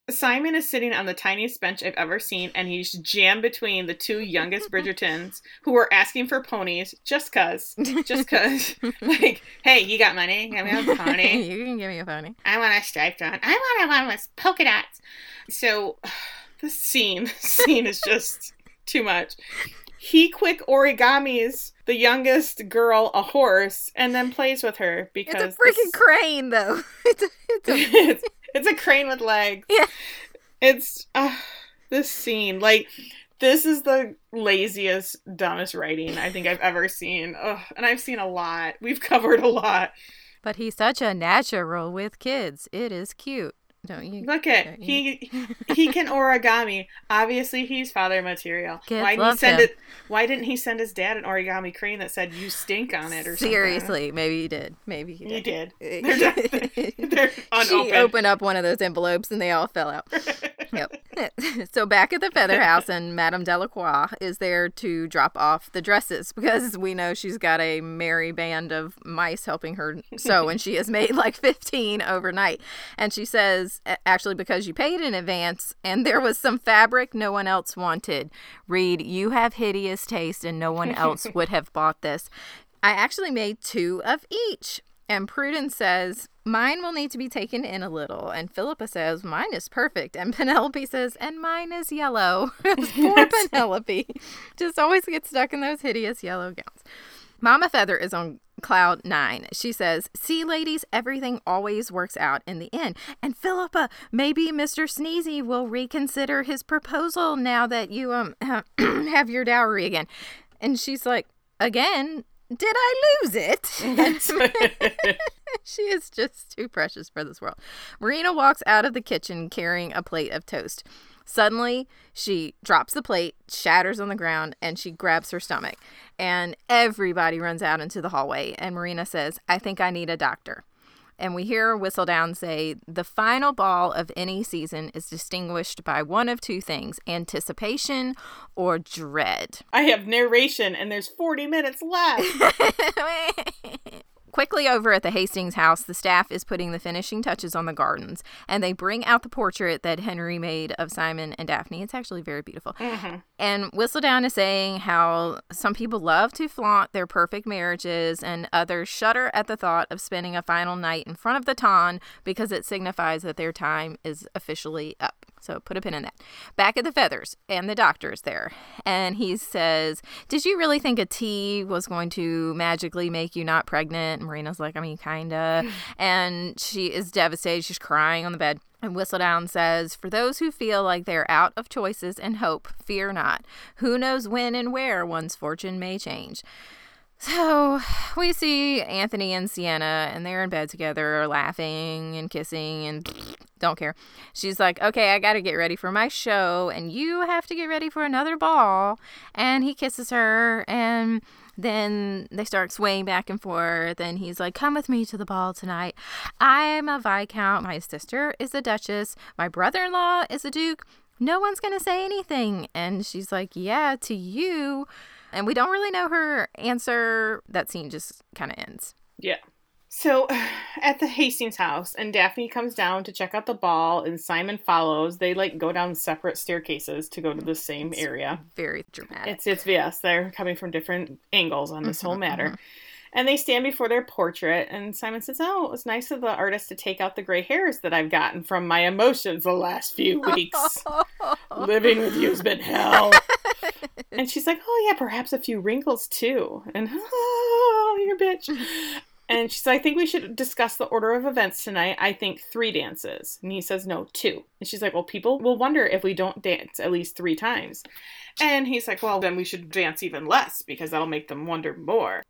Simon is sitting on the tiniest bench I've ever seen, and he's jammed between the two youngest Bridgertons who are asking for ponies just cause. Just cause. like, hey, you got money? Give me a pony. you can give me a pony. I want a striped one. I want a one with polka dots. So, this scene, this scene is just too much. He quick origamis the youngest girl a horse and then plays with her because It's a freaking this- crane, though. It's a, it's a, it's, a crane with legs. Yeah. It's uh, this scene like this is the laziest, dumbest writing I think I've ever seen. Ugh, and I've seen a lot. We've covered a lot. But he's such a natural with kids. It is cute. Don't you? Look at he he can origami. Obviously, he's father material. Kids why didn't he send him. it? Why didn't he send his dad an origami crane that said "You stink" on it or something? Seriously, maybe he did. Maybe he did. he did. They're, they're She opened up one of those envelopes and they all fell out. Yep. so back at the Feather House, and Madame Delacroix is there to drop off the dresses because we know she's got a merry band of mice helping her sew, and she has made like 15 overnight. And she says, actually, because you paid in advance and there was some fabric no one else wanted. Reed, you have hideous taste, and no one else would have bought this. I actually made two of each. And Prudence says, Mine will need to be taken in a little. And Philippa says, Mine is perfect. And Penelope says, And mine is yellow. Poor Penelope. Just always gets stuck in those hideous yellow gowns. Mama Feather is on cloud nine. She says, See, ladies, everything always works out in the end. And Philippa, maybe Mr. Sneezy will reconsider his proposal now that you um have your dowry again. And she's like, Again? Did I lose it? she is just too precious for this world. Marina walks out of the kitchen carrying a plate of toast. Suddenly, she drops the plate, shatters on the ground, and she grabs her stomach. And everybody runs out into the hallway. And Marina says, I think I need a doctor. And we hear Whistledown say, The final ball of any season is distinguished by one of two things anticipation or dread. I have narration, and there's 40 minutes left. Quickly over at the Hastings house, the staff is putting the finishing touches on the gardens, and they bring out the portrait that Henry made of Simon and Daphne. It's actually very beautiful. Mhm. And Whistledown is saying how some people love to flaunt their perfect marriages, and others shudder at the thought of spending a final night in front of the ton because it signifies that their time is officially up. So put a pin in that. Back at the feathers, and the doctor's there. And he says, Did you really think a tea was going to magically make you not pregnant? And Marina's like, I mean, kinda. and she is devastated. She's crying on the bed. And Whistledown says, For those who feel like they're out of choices and hope, fear not. Who knows when and where one's fortune may change. So we see Anthony and Siena, and they're in bed together, laughing and kissing, and don't care. She's like, Okay, I got to get ready for my show, and you have to get ready for another ball. And he kisses her, and then they start swaying back and forth, and he's like, Come with me to the ball tonight. I'm a Viscount. My sister is a Duchess. My brother in law is a Duke. No one's to say anything. And she's like, Yeah, to you. And we don't really know her answer. That scene just kind of ends. Yeah. So at the Hastings house, and Daphne comes down to check out the ball, and Simon follows. They like go down separate staircases to go to the same area. Very dramatic. It's it's yes, they're coming from different angles on this whole Mhm, matter. And they stand before their portrait, and Simon says, "Oh, it was nice of the artist to take out the gray hairs that I've gotten from my emotions the last few weeks. Living with you's been hell." and she's like, "Oh yeah, perhaps a few wrinkles too." And oh, you're a bitch. And she's like, I think we should discuss the order of events tonight. I think three dances. And he says, no, two. And she's like, well, people will wonder if we don't dance at least three times. And he's like, well, then we should dance even less because that'll make them wonder more.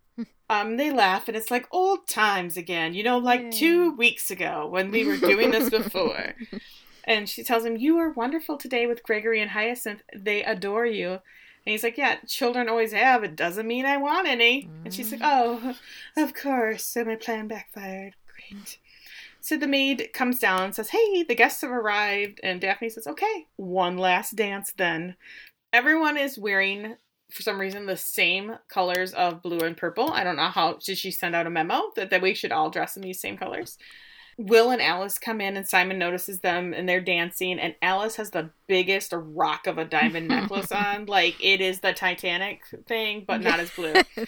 um, they laugh and it's like old times again, you know, like two weeks ago when we were doing this before. and she tells him, You are wonderful today with Gregory and Hyacinth. They adore you. And he's like, Yeah, children always have. It doesn't mean I want any. And she's like, Oh, of course. So my plan backfired. Great. So the maid comes down and says, Hey, the guests have arrived. And Daphne says, Okay, one last dance then. Everyone is wearing, for some reason, the same colors of blue and purple. I don't know how. Did she send out a memo that, that we should all dress in these same colors? Will and Alice come in, and Simon notices them, and they're dancing. And Alice has the biggest rock of a diamond necklace on, like it is the Titanic thing, but not as blue.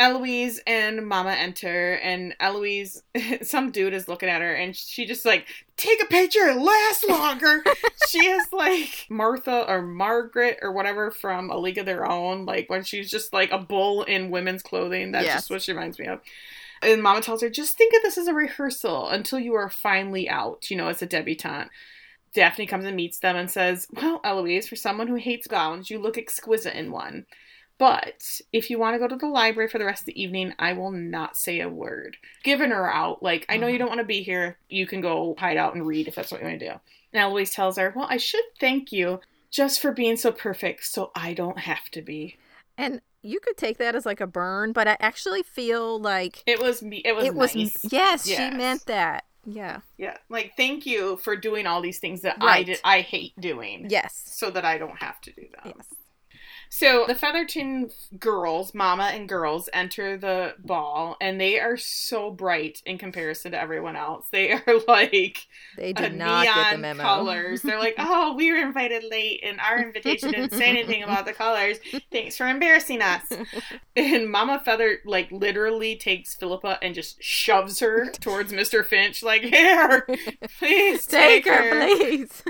Eloise and Mama enter, and Eloise, some dude is looking at her, and she just like, take a picture, it lasts longer. she is like Martha or Margaret or whatever from A League of Their Own, like when she's just like a bull in women's clothing. That's Yes. just what she reminds me of. And Mama tells her, just think of this as a rehearsal until you are finally out, you know, as a debutante. Daphne comes and meets them and says, Well, Eloise, for someone who hates gowns, you look exquisite in one. But if you want to go to the library for the rest of the evening, I will not say a word. Giving her out, like, I know you uh-huh. don't want to be here. You can go hide out and read if that's what you want to do. And Eloise tells her, Well, I should thank you just for being so perfect so I don't have to be. And you could take that as like a burn, but I actually feel like It was me. It was it was nice. yes, Yes. she meant that. Yeah. Yeah, like thank you for doing all these things that I did, I hate doing, Yes. so that I don't have to do them. Yes. So the Featherington girls, Mama and girls, enter the ball, and they are so bright in comparison to everyone else. They are like They did not get the memo. colors. They're like, oh, we were invited late, and our invitation didn't say anything about the colors. Thanks for embarrassing us. And Mama Feather like literally takes Philippa and just shoves her towards Mr. Finch, like, here, please Take take, her, please.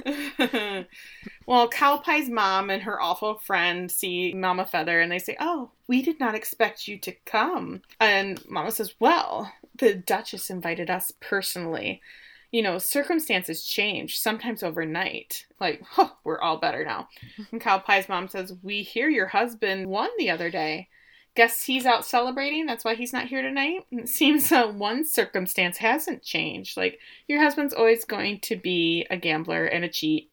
Well, Cowpie's mom and her awful friend see Mama Feather and they say, Oh, we did not expect you to come. And Mama says, Well, the Duchess invited us personally. You know, circumstances change, sometimes overnight. Like, huh, we're all better now. And Cowpie's mom says, We hear your husband won the other day. Guess he's out celebrating. That's why he's not here tonight. And it seems that one circumstance hasn't changed. Like, your husband's always going to be a gambler and a cheat.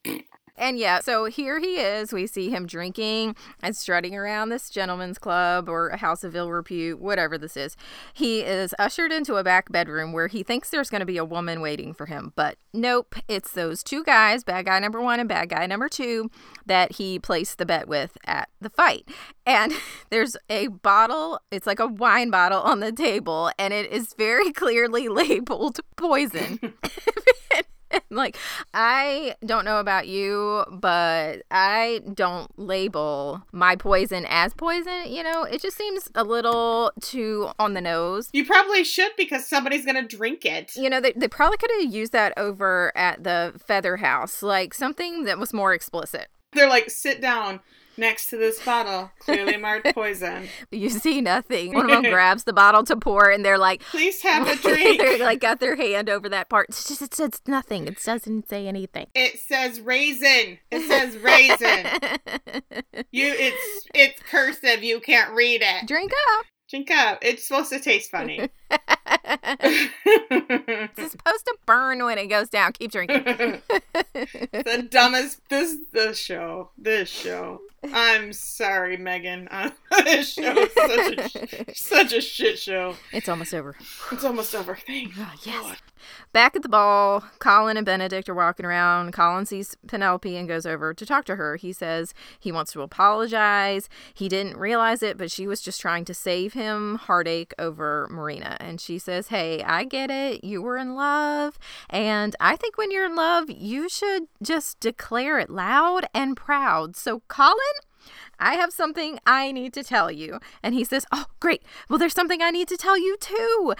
And yeah, so here he is. We see him drinking and strutting around this gentleman's club or a house of ill repute, whatever this is. He is ushered into a back bedroom where he thinks there's going to be a woman waiting for him. But nope, it's those two guys, bad guy number one and bad guy number two, that he placed the bet with at the fight. And there's a bottle, it's like a wine bottle on the table, and it is very clearly labeled poison. like I don't know about you, but I don't label my poison as poison. You know, it just seems a little too on the nose. You probably should because somebody's going to drink it. You know, they, they probably could have used that over at the Feather House, like something that was more explicit. They're like, sit down next to this bottle, clearly marked poison. You see nothing. One of them grabs the bottle to pour, and they're like, Please have a drink. they're like got their hand over that part. It's just it says nothing. It doesn't say anything. It says raisin. It says raisin. You, it's it's cursive. You can't read it. Drink up. Drink up. It's supposed to taste funny. It's supposed to burn when it goes down. Keep drinking. the dumbest. This this show. This show. I'm sorry, Megan. Uh, this show is such a such a shit show. it's almost over. It's almost over. Thank Oh, yes. God. Back at the ball, Colin and Benedict are walking around. Colin sees Penelope and goes over to talk to her. He says he wants to apologize. He didn't realize it, but she was just trying to save him heartache over Marina. And she says, Hey, I get it. You were in love. And I think when you're in love, you should just declare it loud and proud. So, Colin, I have something I need to tell you. And he says, Oh, great. Well, there's something I need to tell you too.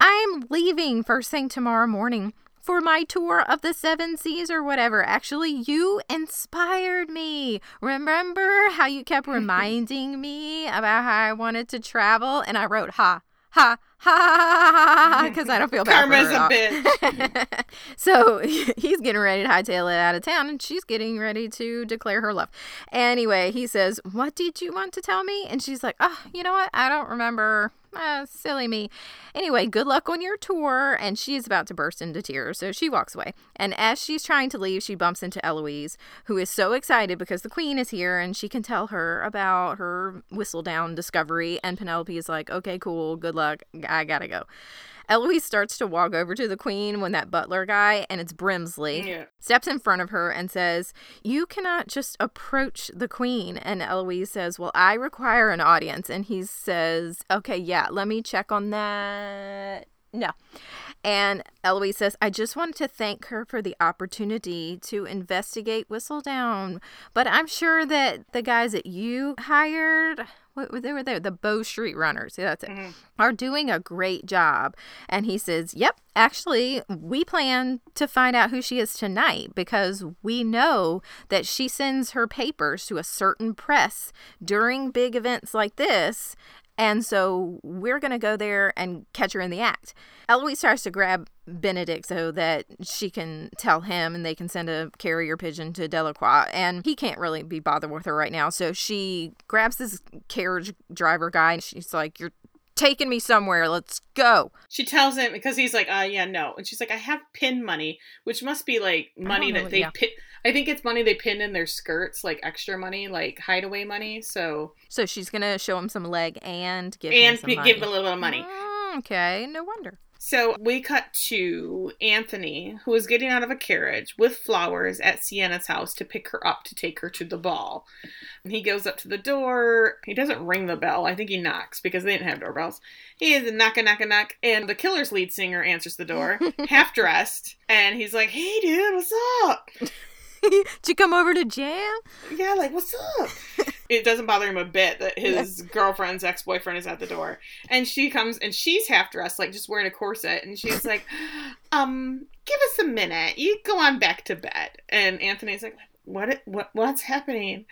I'm leaving first thing tomorrow morning for my tour of the seven seas or whatever. Actually, you inspired me. Remember how you kept reminding me about how I wanted to travel? And I wrote, Ha, ha, ha, ha, ha, because I don't feel bad. Karma's a bitch. so he's getting ready to hightail it out of town, and she's getting ready to declare her love. Anyway, he says, What did you want to tell me? And she's like, Oh, you know what? I don't remember. Ah, silly me. Anyway, good luck on your tour. And she is about to burst into tears, so she walks away. And as she's trying to leave, she bumps into Eloise, who is so excited because the queen is here and she can tell her about her Whistledown discovery. And Penelope is like, Okay, cool. Good luck. I gotta go. Eloise starts to walk over to the queen when that butler guy, and it's Brimsley, Yeah. steps in front of her and says, You cannot just approach the queen. And Eloise says, Well, I require an audience. And he says, Okay, yeah, let me check on that. No. And Eloise says, I just wanted to thank her for the opportunity to investigate Whistledown. But I'm sure that the guys that you hired, what, they were there, the Bow Street Runners, yeah, that's it, Mhm. are doing a great job. And he says, Yep, actually, we plan to find out who she is tonight because we know that she sends her papers to a certain press during big events like this. And so we're going to go there and catch her in the act. Eloise tries to grab Benedict so that she can tell him and they can send a carrier pigeon to Delacroix. And he can't really be bothered with her right now. So she grabs this carriage driver guy and she's like, You're taking me somewhere. Let's go. She tells him because he's like, uh, yeah, no. And she's like, I have pin money, which must be like money that they yeah. pin. I think it's money they pin in their skirts, like extra money, like hideaway money. So So she's going to show him some leg and give him and some p- give him a little bit of money. Mm, okay, no wonder. So we cut to Anthony, who is getting out of a carriage with flowers at Siena's house to pick her up to take her to the ball. And he goes up to the door. He doesn't ring the bell. I think he knocks because they didn't have doorbells. He is a knock a knock a knock. And the killer's lead singer answers the door, half dressed. And he's like, Hey, dude, what's up? Did you come over to jam? Yeah, like, what's up? it doesn't bother him a bit that his girlfriend's ex boyfriend is at the door. And she comes and she's half dressed, like just wearing a corset. And she's like, um, give us a minute. You go on back to bed. And Anthony's like, what, what, what's happening?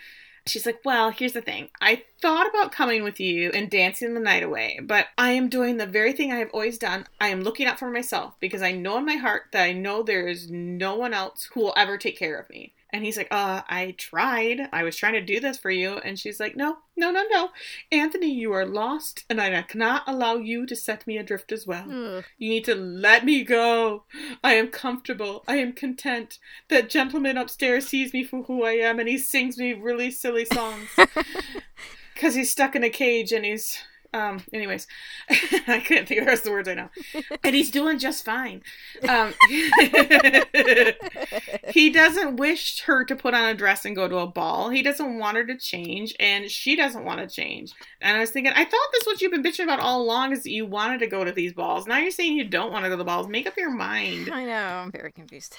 She's like, Well, here's the thing. I thought about coming with you and dancing the night away, but I am doing the very thing I have always done. I am looking out for myself because I know in my heart that I know there is no one else who will ever take care of me. And he's like, Uh, I tried. I was trying to do this for you. And she's like, No, no, no, no. Anthony, you are lost, and I cannot allow you to set me adrift as well. Ugh. You need to let me go. I am comfortable. I am content. That gentleman upstairs sees me for who I am and he sings me really silly songs. Because he's stuck in a cage and he's. Um, anyways, I couldn't think of the rest of the words I know. And he's doing just fine. Um, he doesn't wish her to put on a dress and go to a ball. He doesn't want her to change, and she doesn't want to change. And I was thinking, I thought this was what you've been bitching about all along is that you wanted to go to these balls. Now you're saying you don't want to go to the balls. Make up your mind. I know. I'm very confused.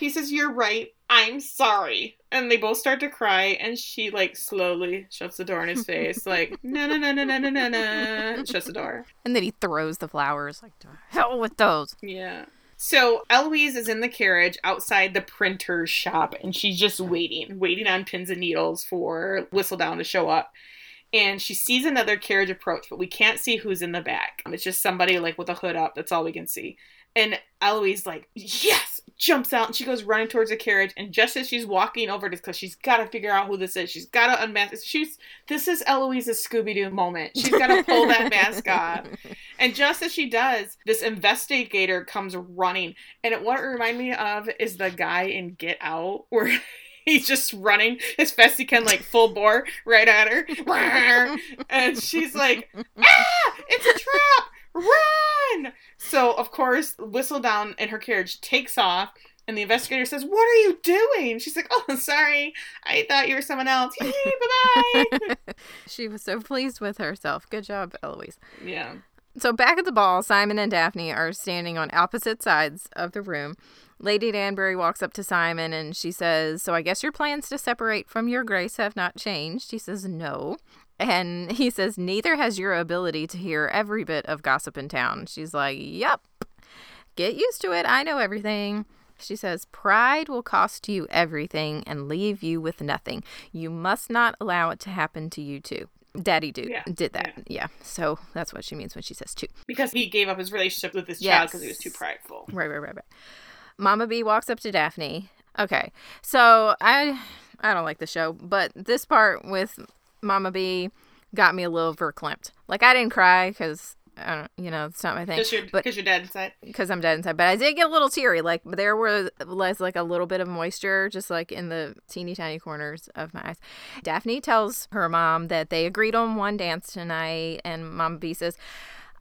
He says, You're right. I'm sorry. And they both start to cry, and she, like, slowly shuts the door in his face, like, no, no, no, no, no, no, no, no. Shuts the door. And then he throws the flowers. Like, to hell with those. Yeah. So Eloise is in the carriage outside the printer's shop, and she's just waiting, waiting on pins and needles for Whistledown to show up. And she sees another carriage approach, but we can't see who's in the back. It's just somebody like with a hood up. That's all we can see. And Eloise like, yes, jumps out and she goes running towards the carriage. And just as she's walking over to, because she's got to figure out who this is, she's got to unmask. She's this is Eloise's Scooby Doo moment. She's got to pull that mask off. And just as she does, this investigator comes running. And it, what it reminded me of is the guy in Get Out where. He's just running as fast as he can, like full bore, right at her. And she's like, ah, it's a trap! Run! So, of course, Whistledown in her carriage takes off, and the investigator says, What are you doing? She's like, Oh, sorry. I thought you were someone else. bye bye. she was so pleased with herself. Good job, Eloise. yeah. So back at the ball, Simon and Daphne are standing on opposite sides of the room. Lady Danbury walks up to Simon and she says, So I guess your plans to separate from your grace have not changed. He says, No. And he says, Neither has your ability to hear every bit of gossip in town. She's like, Yep. Get used to it. I know everything. She says, Pride will cost you everything and leave you with nothing. You must not allow it to happen to you too. Daddy dude Yeah, did that. Yeah. So that's what she means when she says too. Because he gave up his relationship with this child because he was too prideful. Right, right, right, right. Mama B walks up to Daphne. Okay, so I I don't like the show, but this part with Mama B got me a little verklempt. Like I didn't cry because I don't, you know, it's not my thing. Because you're, But you're dead inside. because I'm dead inside, but I did get a little teary. Like there was was like a little bit of moisture, just like in the teeny tiny corners of my eyes. Daphne tells her mom that they agreed on one dance tonight, and Mama B says,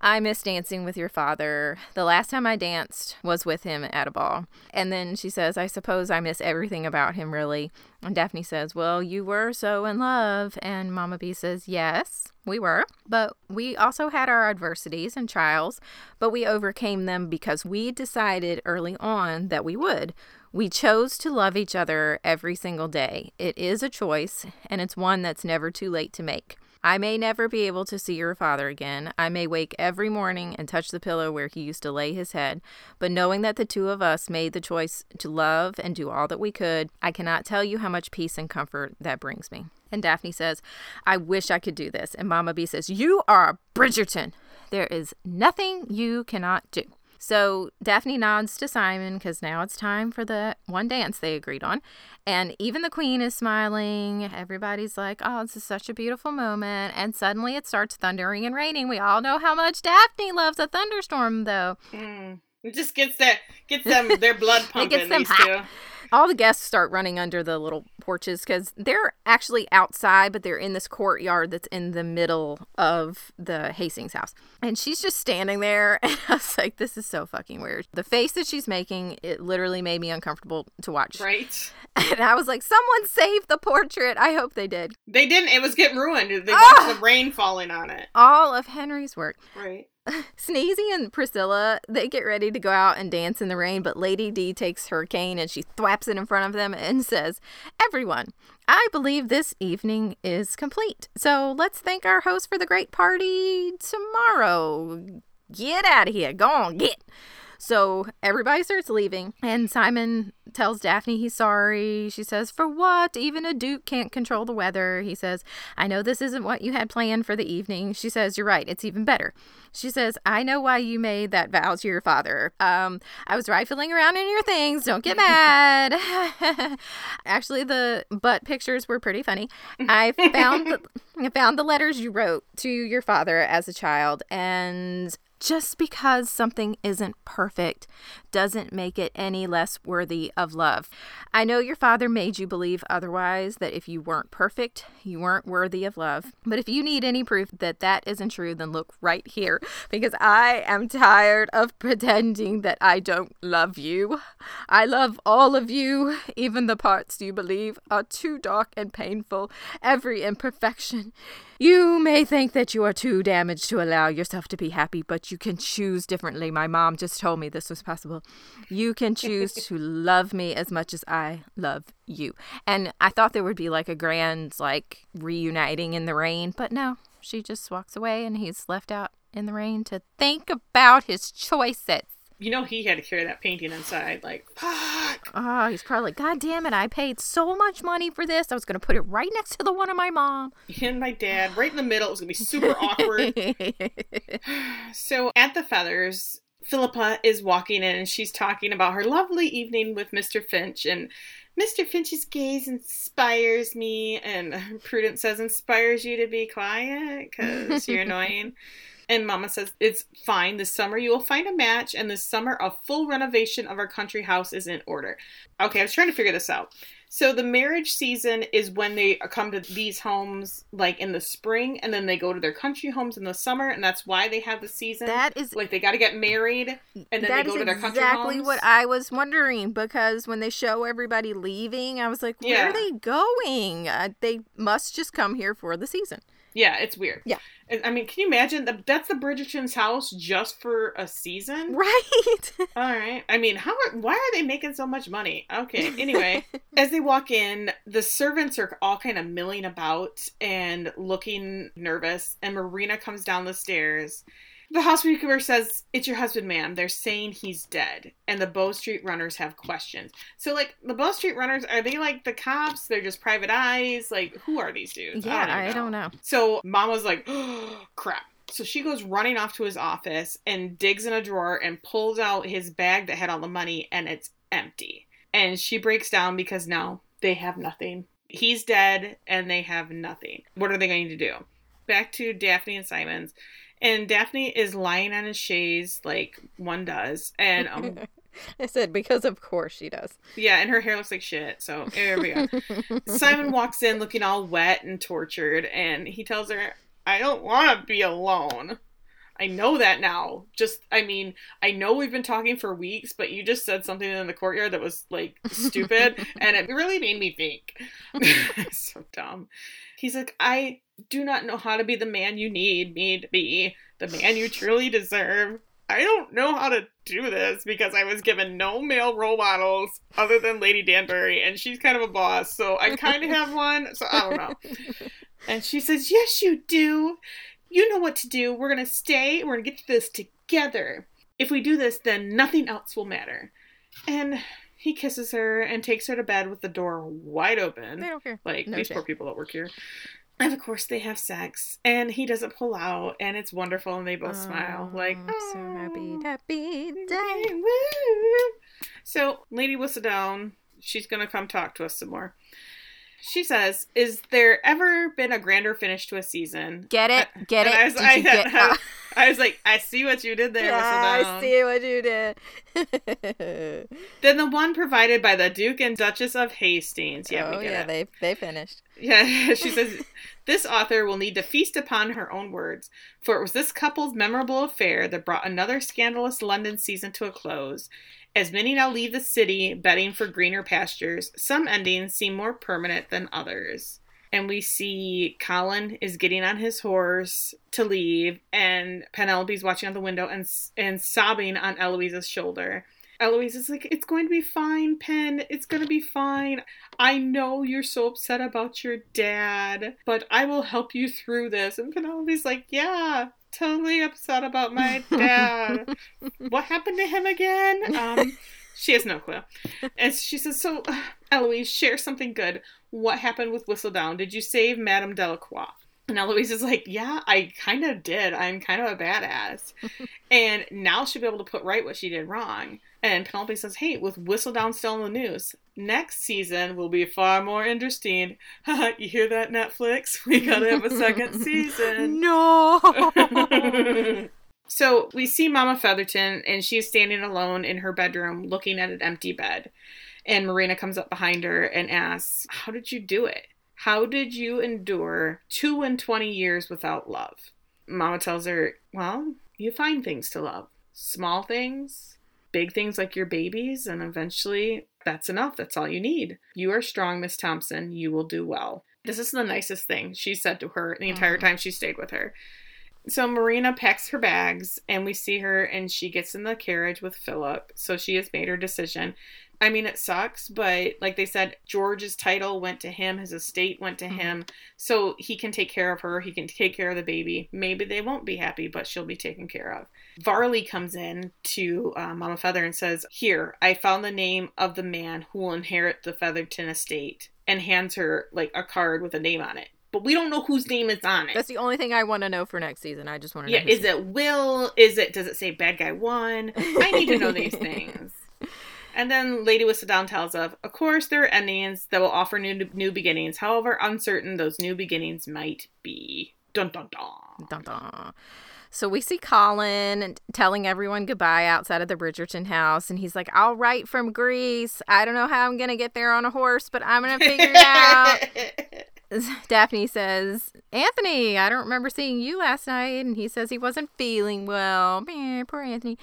"I miss dancing with your father. The last time I danced was with him at a ball." And then she says, "I suppose I miss everything about him, really." And Daphne says, "Well, you were so in love," and Mama B says, "Yes." We were, but we also had our adversities and trials, but we overcame them because we decided early on that we would. We chose to love each other every single day. It is a choice, and it's one that's never too late to make. I may never be able to see your father again. I may wake every morning and touch the pillow where he used to lay his head. But knowing that the two of us made the choice to love and do all that we could, I cannot tell you how much peace and comfort that brings me. And Daphne says, I wish I could do this. And Mama B says, You are a Bridgerton. There is nothing you cannot do. So Daphne nods to Simon because now it's time for the one dance they agreed on. And even the queen is smiling. Everybody's like, oh, this is such a beautiful moment. And suddenly it starts thundering and raining. We all know how much Daphne loves a thunderstorm, though. Mm. It just gets that gets them their blood pumping. gets them these hot. two. All the guests start running under the little porches because they're actually outside, but they're in this courtyard that's in the middle of the Hastings house. And she's just standing there. And I was like, this is so fucking weird. The face that she's making, it literally made me uncomfortable to watch. Right. And I was like, someone save the portrait. I hope they did. They didn't. It was getting ruined. They Ah! watched the rain falling on it. All of Henry's work. Right. Sneezy and Priscilla, they get ready to go out and dance in the rain, but Lady D takes her cane and she thwaps it in front of them and says, Everyone, I believe this evening is complete. So let's thank our host for the great party tomorrow. Get out of here. Go on, get. So everybody starts leaving, and Simon tells Daphne he's sorry. She says, For what? Even a duke can't control the weather. He says, I know this isn't what you had planned for the evening. She says, You're right. It's even better. She says, I know why you made that vow to your father. Um, I was rifling around in your things. Don't get mad. Actually, the butt pictures were pretty funny. I found the, I found the letters you wrote to your father as a child, and just because something isn't perfect doesn't make it any less worthy of love. I know your father made you believe otherwise, that if you weren't perfect, you weren't worthy of love. But if you need any proof that that isn't true, then look right here, because I am tired of pretending that I don't love you. I love all of you, even the parts you believe are too dark and painful, every imperfection. You may think that you are too damaged to allow yourself to be happy, but you can choose differently. My mom just told me this was possible. You can choose to love me as much as I love you. And I thought there would be like a grand, like, reuniting in the rain, but no. She just walks away and he's left out in the rain to think about his choices. You know he had to carry that painting inside. Like, fuck. Oh, he's probably like, God damn it, I paid so much money for this. I was going to put it right next to the one of my mom. And my dad, right in the middle. It was gonna be super awkward. So at the Feathers, Philippa is walking in and she's talking about her lovely evening with Mr. Finch and Mr. Finch's gaze inspires me and Prudence says inspires you to be quiet because you're annoying. And Mama says it's fine. This summer you will find a match, and this summer a full renovation of our country house is in order. Okay, I was trying to figure this out. So the marriage season is when they come to these homes like in the spring, and then they go to their country homes in the summer, and that's why they have the season. that is like they got to get married, and then they go to their country exactly what I was wondering because when they show everybody leaving, I was like, where Yeah. are they going? Uh, they must just come here for the season. Yeah, it's weird. Yeah. And, I mean, can you imagine that? That's the Bridgerton's house just for a season. Right. All right. I mean, how are why are they making so much money? Okay. Anyway, as they walk in, the servants are all kind of milling about and looking nervous, and Marina comes down the stairs. The housekeeper says, It's your husband, ma'am. They're saying he's dead. And the Bow Street runners have questions. So, like, the Bow Street runners, are they like the cops? They're just private eyes? Like, who are these dudes? yeah, even I don't know. so Mama's like, oh, crap. So she goes running off to his office and digs in a drawer and pulls out his bag that had all the money and it's empty. And she breaks down because now they have nothing. He's dead and they have nothing. What are they going to do? Back to Daphne and Simon's. And Daphne is lying on his chaise like one does. And um, I said because of course she does. yeah, and her hair looks like shit. So there we go. Simon walks in looking all wet and tortured, and he tells her, I don't want to be alone. I know that now. Just, I mean, I know we've been talking for weeks, but you just said something in the courtyard that was like stupid, and it really made me think. so dumb. He's like, I do not know how to be the man you need me to be, the man you truly deserve. I don't know how to do this because I was given no male role models other than Lady Danbury, and she's kind of a boss, so I kind of have one, so I don't know. and she says, Yes, you do. You know what to do. We're going to stay. We're going to get this together. If we do this, then nothing else will matter. And he kisses her and takes her to bed with the door wide open. They don't care. Like No these shit. poor people that work here. And of course, they have sex, and he doesn't pull out, and it's wonderful, and they both smile. Oh, like, Oh, I'm so happy, "Oh, happy day. woo." So, Lady Whistledown, she's gonna come talk to us some more. She says, "Is there ever been a grander finish to a season?" Get it? Get it? I was, I, get I, I was like, "I see what you did there, Yeah, I see what you did. Then the one provided by the Duke and Duchess of Hastings. Yeah, oh yeah, it. they they finished. Yeah, she says, This author will need to feast upon her own words, for it was this couple's memorable affair that brought another scandalous London season to a close. As many now leave the city, betting for greener pastures, some endings seem more permanent than others. And we see Colin is getting on his horse to leave, and Penelope's watching out the window and, and sobbing on Eloise's shoulder. Eloise is like, It's going to be fine, Pen. It's going to be fine. I know you're so upset about your dad, but I will help you through this. And Penelope's like, Yeah, totally upset about my dad. what happened to him again? Um, she has no clue. And she says, So, uh, Eloise, share something good. What happened with Whistledown? Did you save Madame Delacroix? And Eloise is like, Yeah, I kind of did. I'm kind of a badass. and now she'll be able to put right what she did wrong. And Penelope says, Hey, with Whistledown still in the news, next season will be far more interesting. you hear that, Netflix? We gotta have a second season. No. so we see Mama Featherington, and she's standing alone in her bedroom looking at an empty bed. And Marina comes up behind her and asks, How did you do it? How did you endure two and twenty years without love? Mama tells her, Well, you find things to love. Small things, big things like your babies, and eventually that's enough. That's all you need. You are strong, Miss Thompson. You will do well. This is the nicest thing she said to her the entire Mhm. time she stayed with her. So Marina packs her bags, and we see her, and she gets in the carriage with Philip. So she has made her decision. I mean, it sucks, but like they said, George's title went to him, his estate went to Mhm. him, so he can take care of her. He can take care of the baby. Maybe they won't be happy, but she'll be taken care of. Varley comes in to uh, Mama Feather and says, "Here, I found the name of the man who will inherit the Featherington estate," and hands her like a card with a name on it. But we don't know whose name is on it. That's the only thing I want to know for next season. I just want to Yeah, know. is it Will? Is it does it say bad guy one? I need to know these things. And then Lady Whistledown tells of, of course, there are endings that will offer new new beginnings. However uncertain those new beginnings might be. Dun dun dun. Dun, dun. So we see Colin telling everyone goodbye outside of the Bridgerton house, and he's like, "I'll write from Greece. I don't know how I'm gonna get there on a horse, but I'm gonna figure it out." Daphne says, Anthony, I don't remember seeing you last night. And he says he wasn't feeling well. Meh, poor Anthony.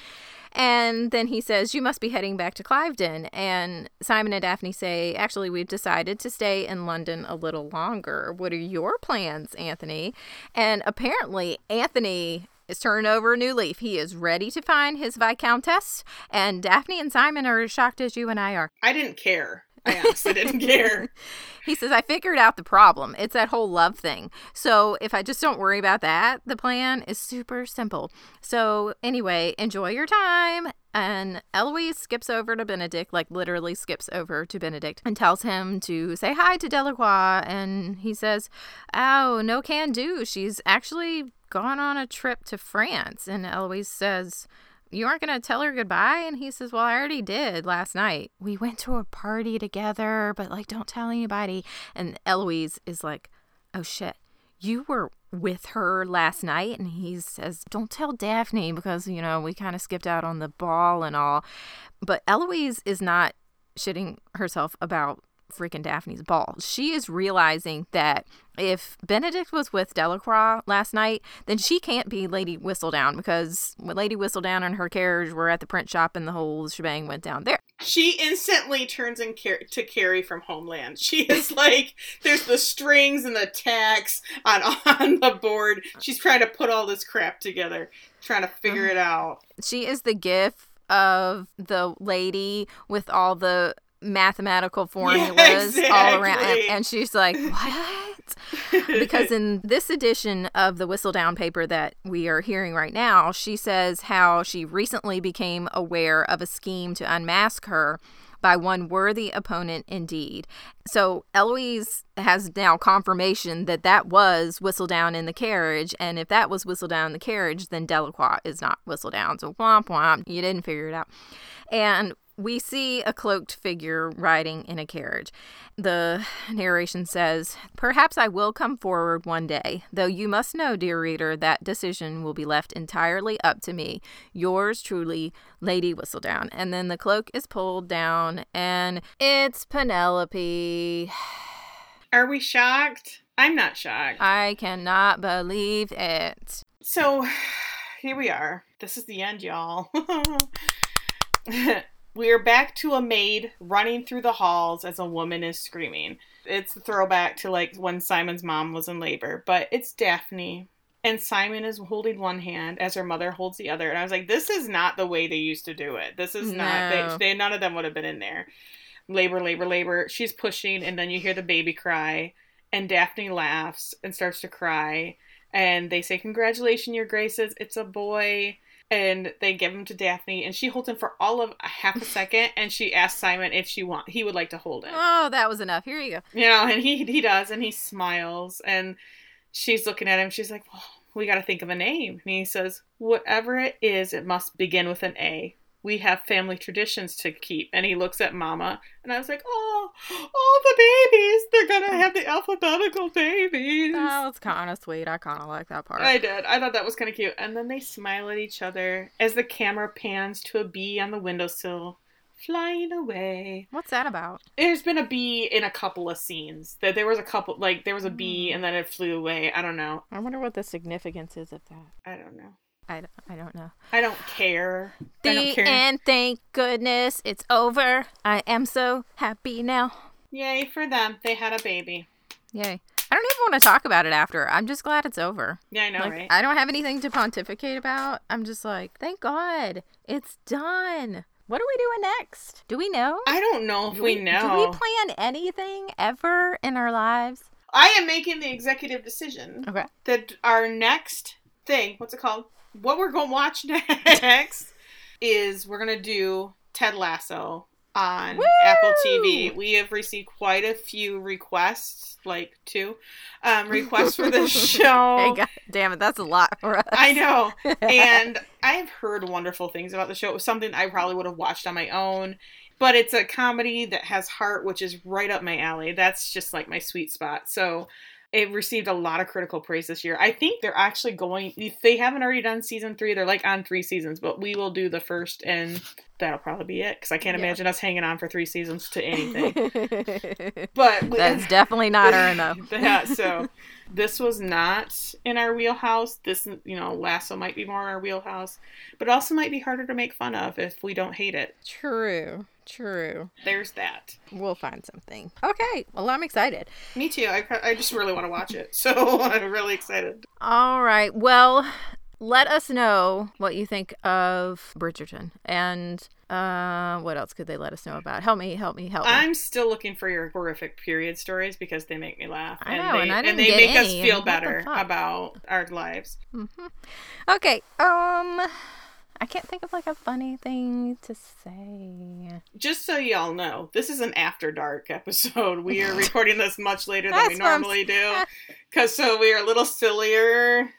And then he says, You must be heading back to Clyvedon. And Simon and Daphne say, Actually, we've decided to stay in London a little longer. What are your plans, Anthony? And apparently, Anthony is turning over a new leaf. He is ready to find his Viscountess. And Daphne and Simon are as shocked as you and I are. I didn't care. I honestly didn't care. He says, I figured out the problem. It's that whole love thing. So if I just don't worry about that, the plan is super simple. So anyway, enjoy your time. And Eloise skips over to Benedict, like literally skips over to Benedict and tells him to say hi to Delacroix. And he says, Oh, no can do. She's actually gone on a trip to France. And Eloise says, you aren't going to tell her goodbye? And he says, Well, I already did last night. We went to a party together, but like, don't tell anybody. And Eloise is like, Oh shit, you were with her last night? And he says, Don't tell Daphne because, you know, we kind of skipped out on the ball and all. But Eloise is not shitting herself about freaking Daphne's ball. She is realizing that if Benedict was with Delacroix last night, then she can't be Lady Whistledown because when Lady Whistledown and her carriage were at the print shop and the whole shebang went down there. She instantly turns in Car- to Carrie from Homeland. She is like, there's the strings and the tacks on on the board. She's trying to put all this crap together, trying to figure mm-hmm. it out. She is the gif of the lady with all the mathematical formulas all around and, and she's like what because in this edition of the Whistledown paper that we are hearing right now, she says how she recently became aware of a scheme to unmask her by one worthy opponent indeed. So Eloise has now confirmation that that was Whistledown in the carriage, and if that was Whistledown in the carriage, then Delacroix is not Whistledown. So womp womp, you didn't figure it out. And we see a cloaked figure riding in a carriage. The narration says, Perhaps I will come forward one day, though you must know, dear reader, that decision will be left entirely up to me. Yours truly, Lady Whistledown. And then the cloak is pulled down, and it's Penelope. Are we shocked? I'm not shocked. I cannot believe it. So, here we are. This is the end, y'all. we are back to a maid running through the halls as a woman is screaming. It's a throwback to like when Simon's mom was in labor, but it's Daphne. And Simon is holding one hand as her mother holds the other. And I was like, this is not the way they used to do it. This is not, they, they, none of them would have been in there. Labor, labor, labor. She's pushing, and then you hear the baby cry. And Daphne laughs and starts to cry. And they say, Congratulations, Your Graces. It's a boy and they give him to Daphne, and she holds him for all of a half a second, and she asks Simon if she want he would like to hold it. Oh, that was enough. Here you go. You know, and he he does, and he smiles, and she's looking at him. She's like, well, "We got to think of a name." And he says, "Whatever it is, it must begin with an A. We have family traditions to keep." And he looks at Mama, and I was like, "Oh, all the babies! They're gonna have the alphabetical babies." Oh, it's kind of sweet. I kind of like that part. I did. I thought that was kind of cute. And then they smile at each other as the camera pans to a bee on the windowsill, flying away. What's that about? There's been a bee in a couple of scenes. That there was a couple, like there was a bee Hmm. and then it flew away. I don't know. I wonder what the significance is of that. I don't know. I, d- I don't know. I don't care. I don't The care. end. Thank goodness it's over. I am so happy now. Yay for them. They had a baby. Yay. I don't even want to talk about it after. I'm just glad it's over. Yeah, I know, like, right? I don't have anything to pontificate about. I'm just like, thank God it's done. What are we doing next? Do we know? I don't know if Do we, Do know. Do we plan anything ever in our lives? I am making the executive decision Okay. that our next thing, what's it called? What we're going to watch next is we're going to do Ted Lasso on Woo! Apple TV. We have received quite a few requests, like two um, requests for this show. Hey, God, damn it, that's a lot for us. I know. And I've heard wonderful things about the show. It was something I probably would have watched on my own. But it's a comedy that has heart, which is right up my alley. That's just like my sweet spot. So it received a lot of critical praise this year. I think they're actually going, if they haven't already done season three, they're like on three seasons, but we will do the first and that'll probably be it because I can't Yeah. imagine us hanging on for three seasons to anything. But we- That's definitely not our enough. yeah, so this was not in our wheelhouse. This, you know, Lasso might be more in our wheelhouse, but it also might be harder to make fun of if we don't hate it. True. True. There's that. We'll find something. Okay. Well, I'm excited. Me too. I, I just really want to watch it, so I'm really excited. All right. Well, let us know what you think of Bridgerton and uh what else could they let us know about? Help me, help me, help me. I'm still looking for your horrific period stories because they make me laugh I and they and I didn't they get make us feel and better about our lives. Okay. Um I can't think of like a funny thing to say. Just so y'all know, this is an after dark episode. We are recording this much later than we That's what I'm normally do. Cause so we are a little sillier.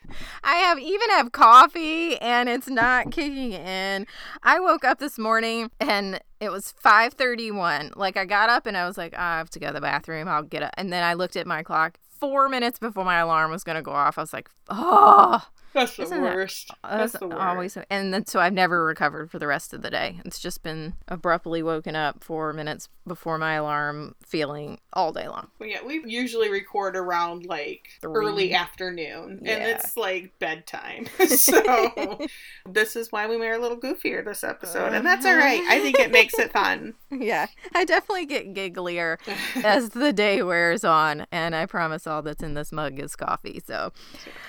I have even have coffee and it's not kicking in. I woke up this morning and it was 5:31. Like I got up and I was like, "Ah, I have to go to the bathroom. I'll get up. And then I looked at my clock. 4 minutes before my alarm was going to go off. I was like, "Oh, That's the Isn't that- worst. That's that's the worst. always." And then so I've never recovered for the rest of the day. It's just been abruptly woken up 4 minutes before my alarm feeling all day long. Well, yeah, we usually record around like Three. early afternoon, and it's like bedtime. so this is why we were a little goofier this episode, and that's all right. I think it makes it fun. Yeah, I definitely get gigglier as the day wears on, and I promise all that's in this mug is coffee. So,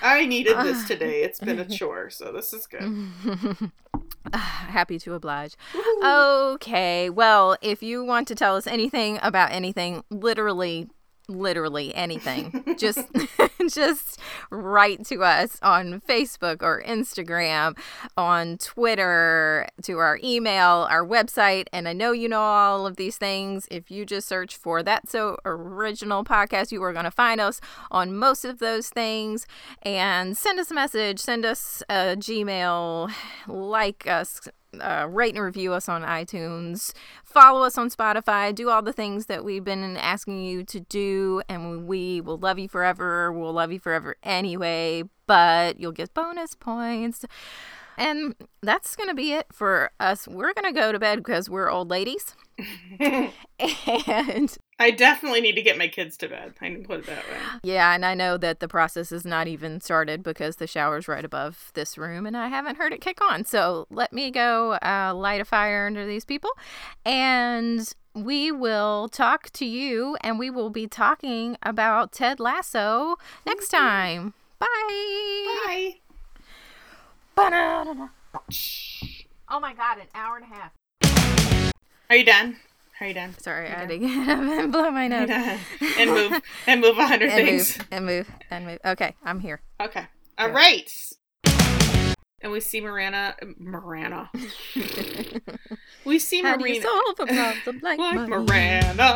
I needed this today. It's been a chore, so this is good. happy to oblige. Okay, well, if you want to tell us anything about anything, literally literally anything. just just write to us on Facebook or Instagram, on Twitter, to our email, our website, and I know you know all of these things. If you just search for That So Original podcast, you are going to find us on most of those things and send us a message, send us a Gmail, like us uh, rate and review us on iTunes, follow us on Spotify, do all the things that we've been asking you to do, and we will love you forever. We'll love you forever anyway, but you'll get bonus points. And that's going to be it for us. We're going to go to bed because we're old ladies. and I definitely need to get my kids to bed. I can put it that way. Yeah, and I know that the process is not even started because the shower's right above this room and I haven't heard it kick on. So let me go uh, light a fire under these people and we will talk to you and we will be talking about Ted Lasso next time. Bye. Bye. Oh my god, an hour and a half. Are you done? Are you done? Sorry, I had to get up and blow my nose. and move and move a hundred things. Move, and move and move. Okay, I'm here. Okay. All right. And we see Marana. Marana. we see How Marina. do you solve a problem like, like Marina? Miranda.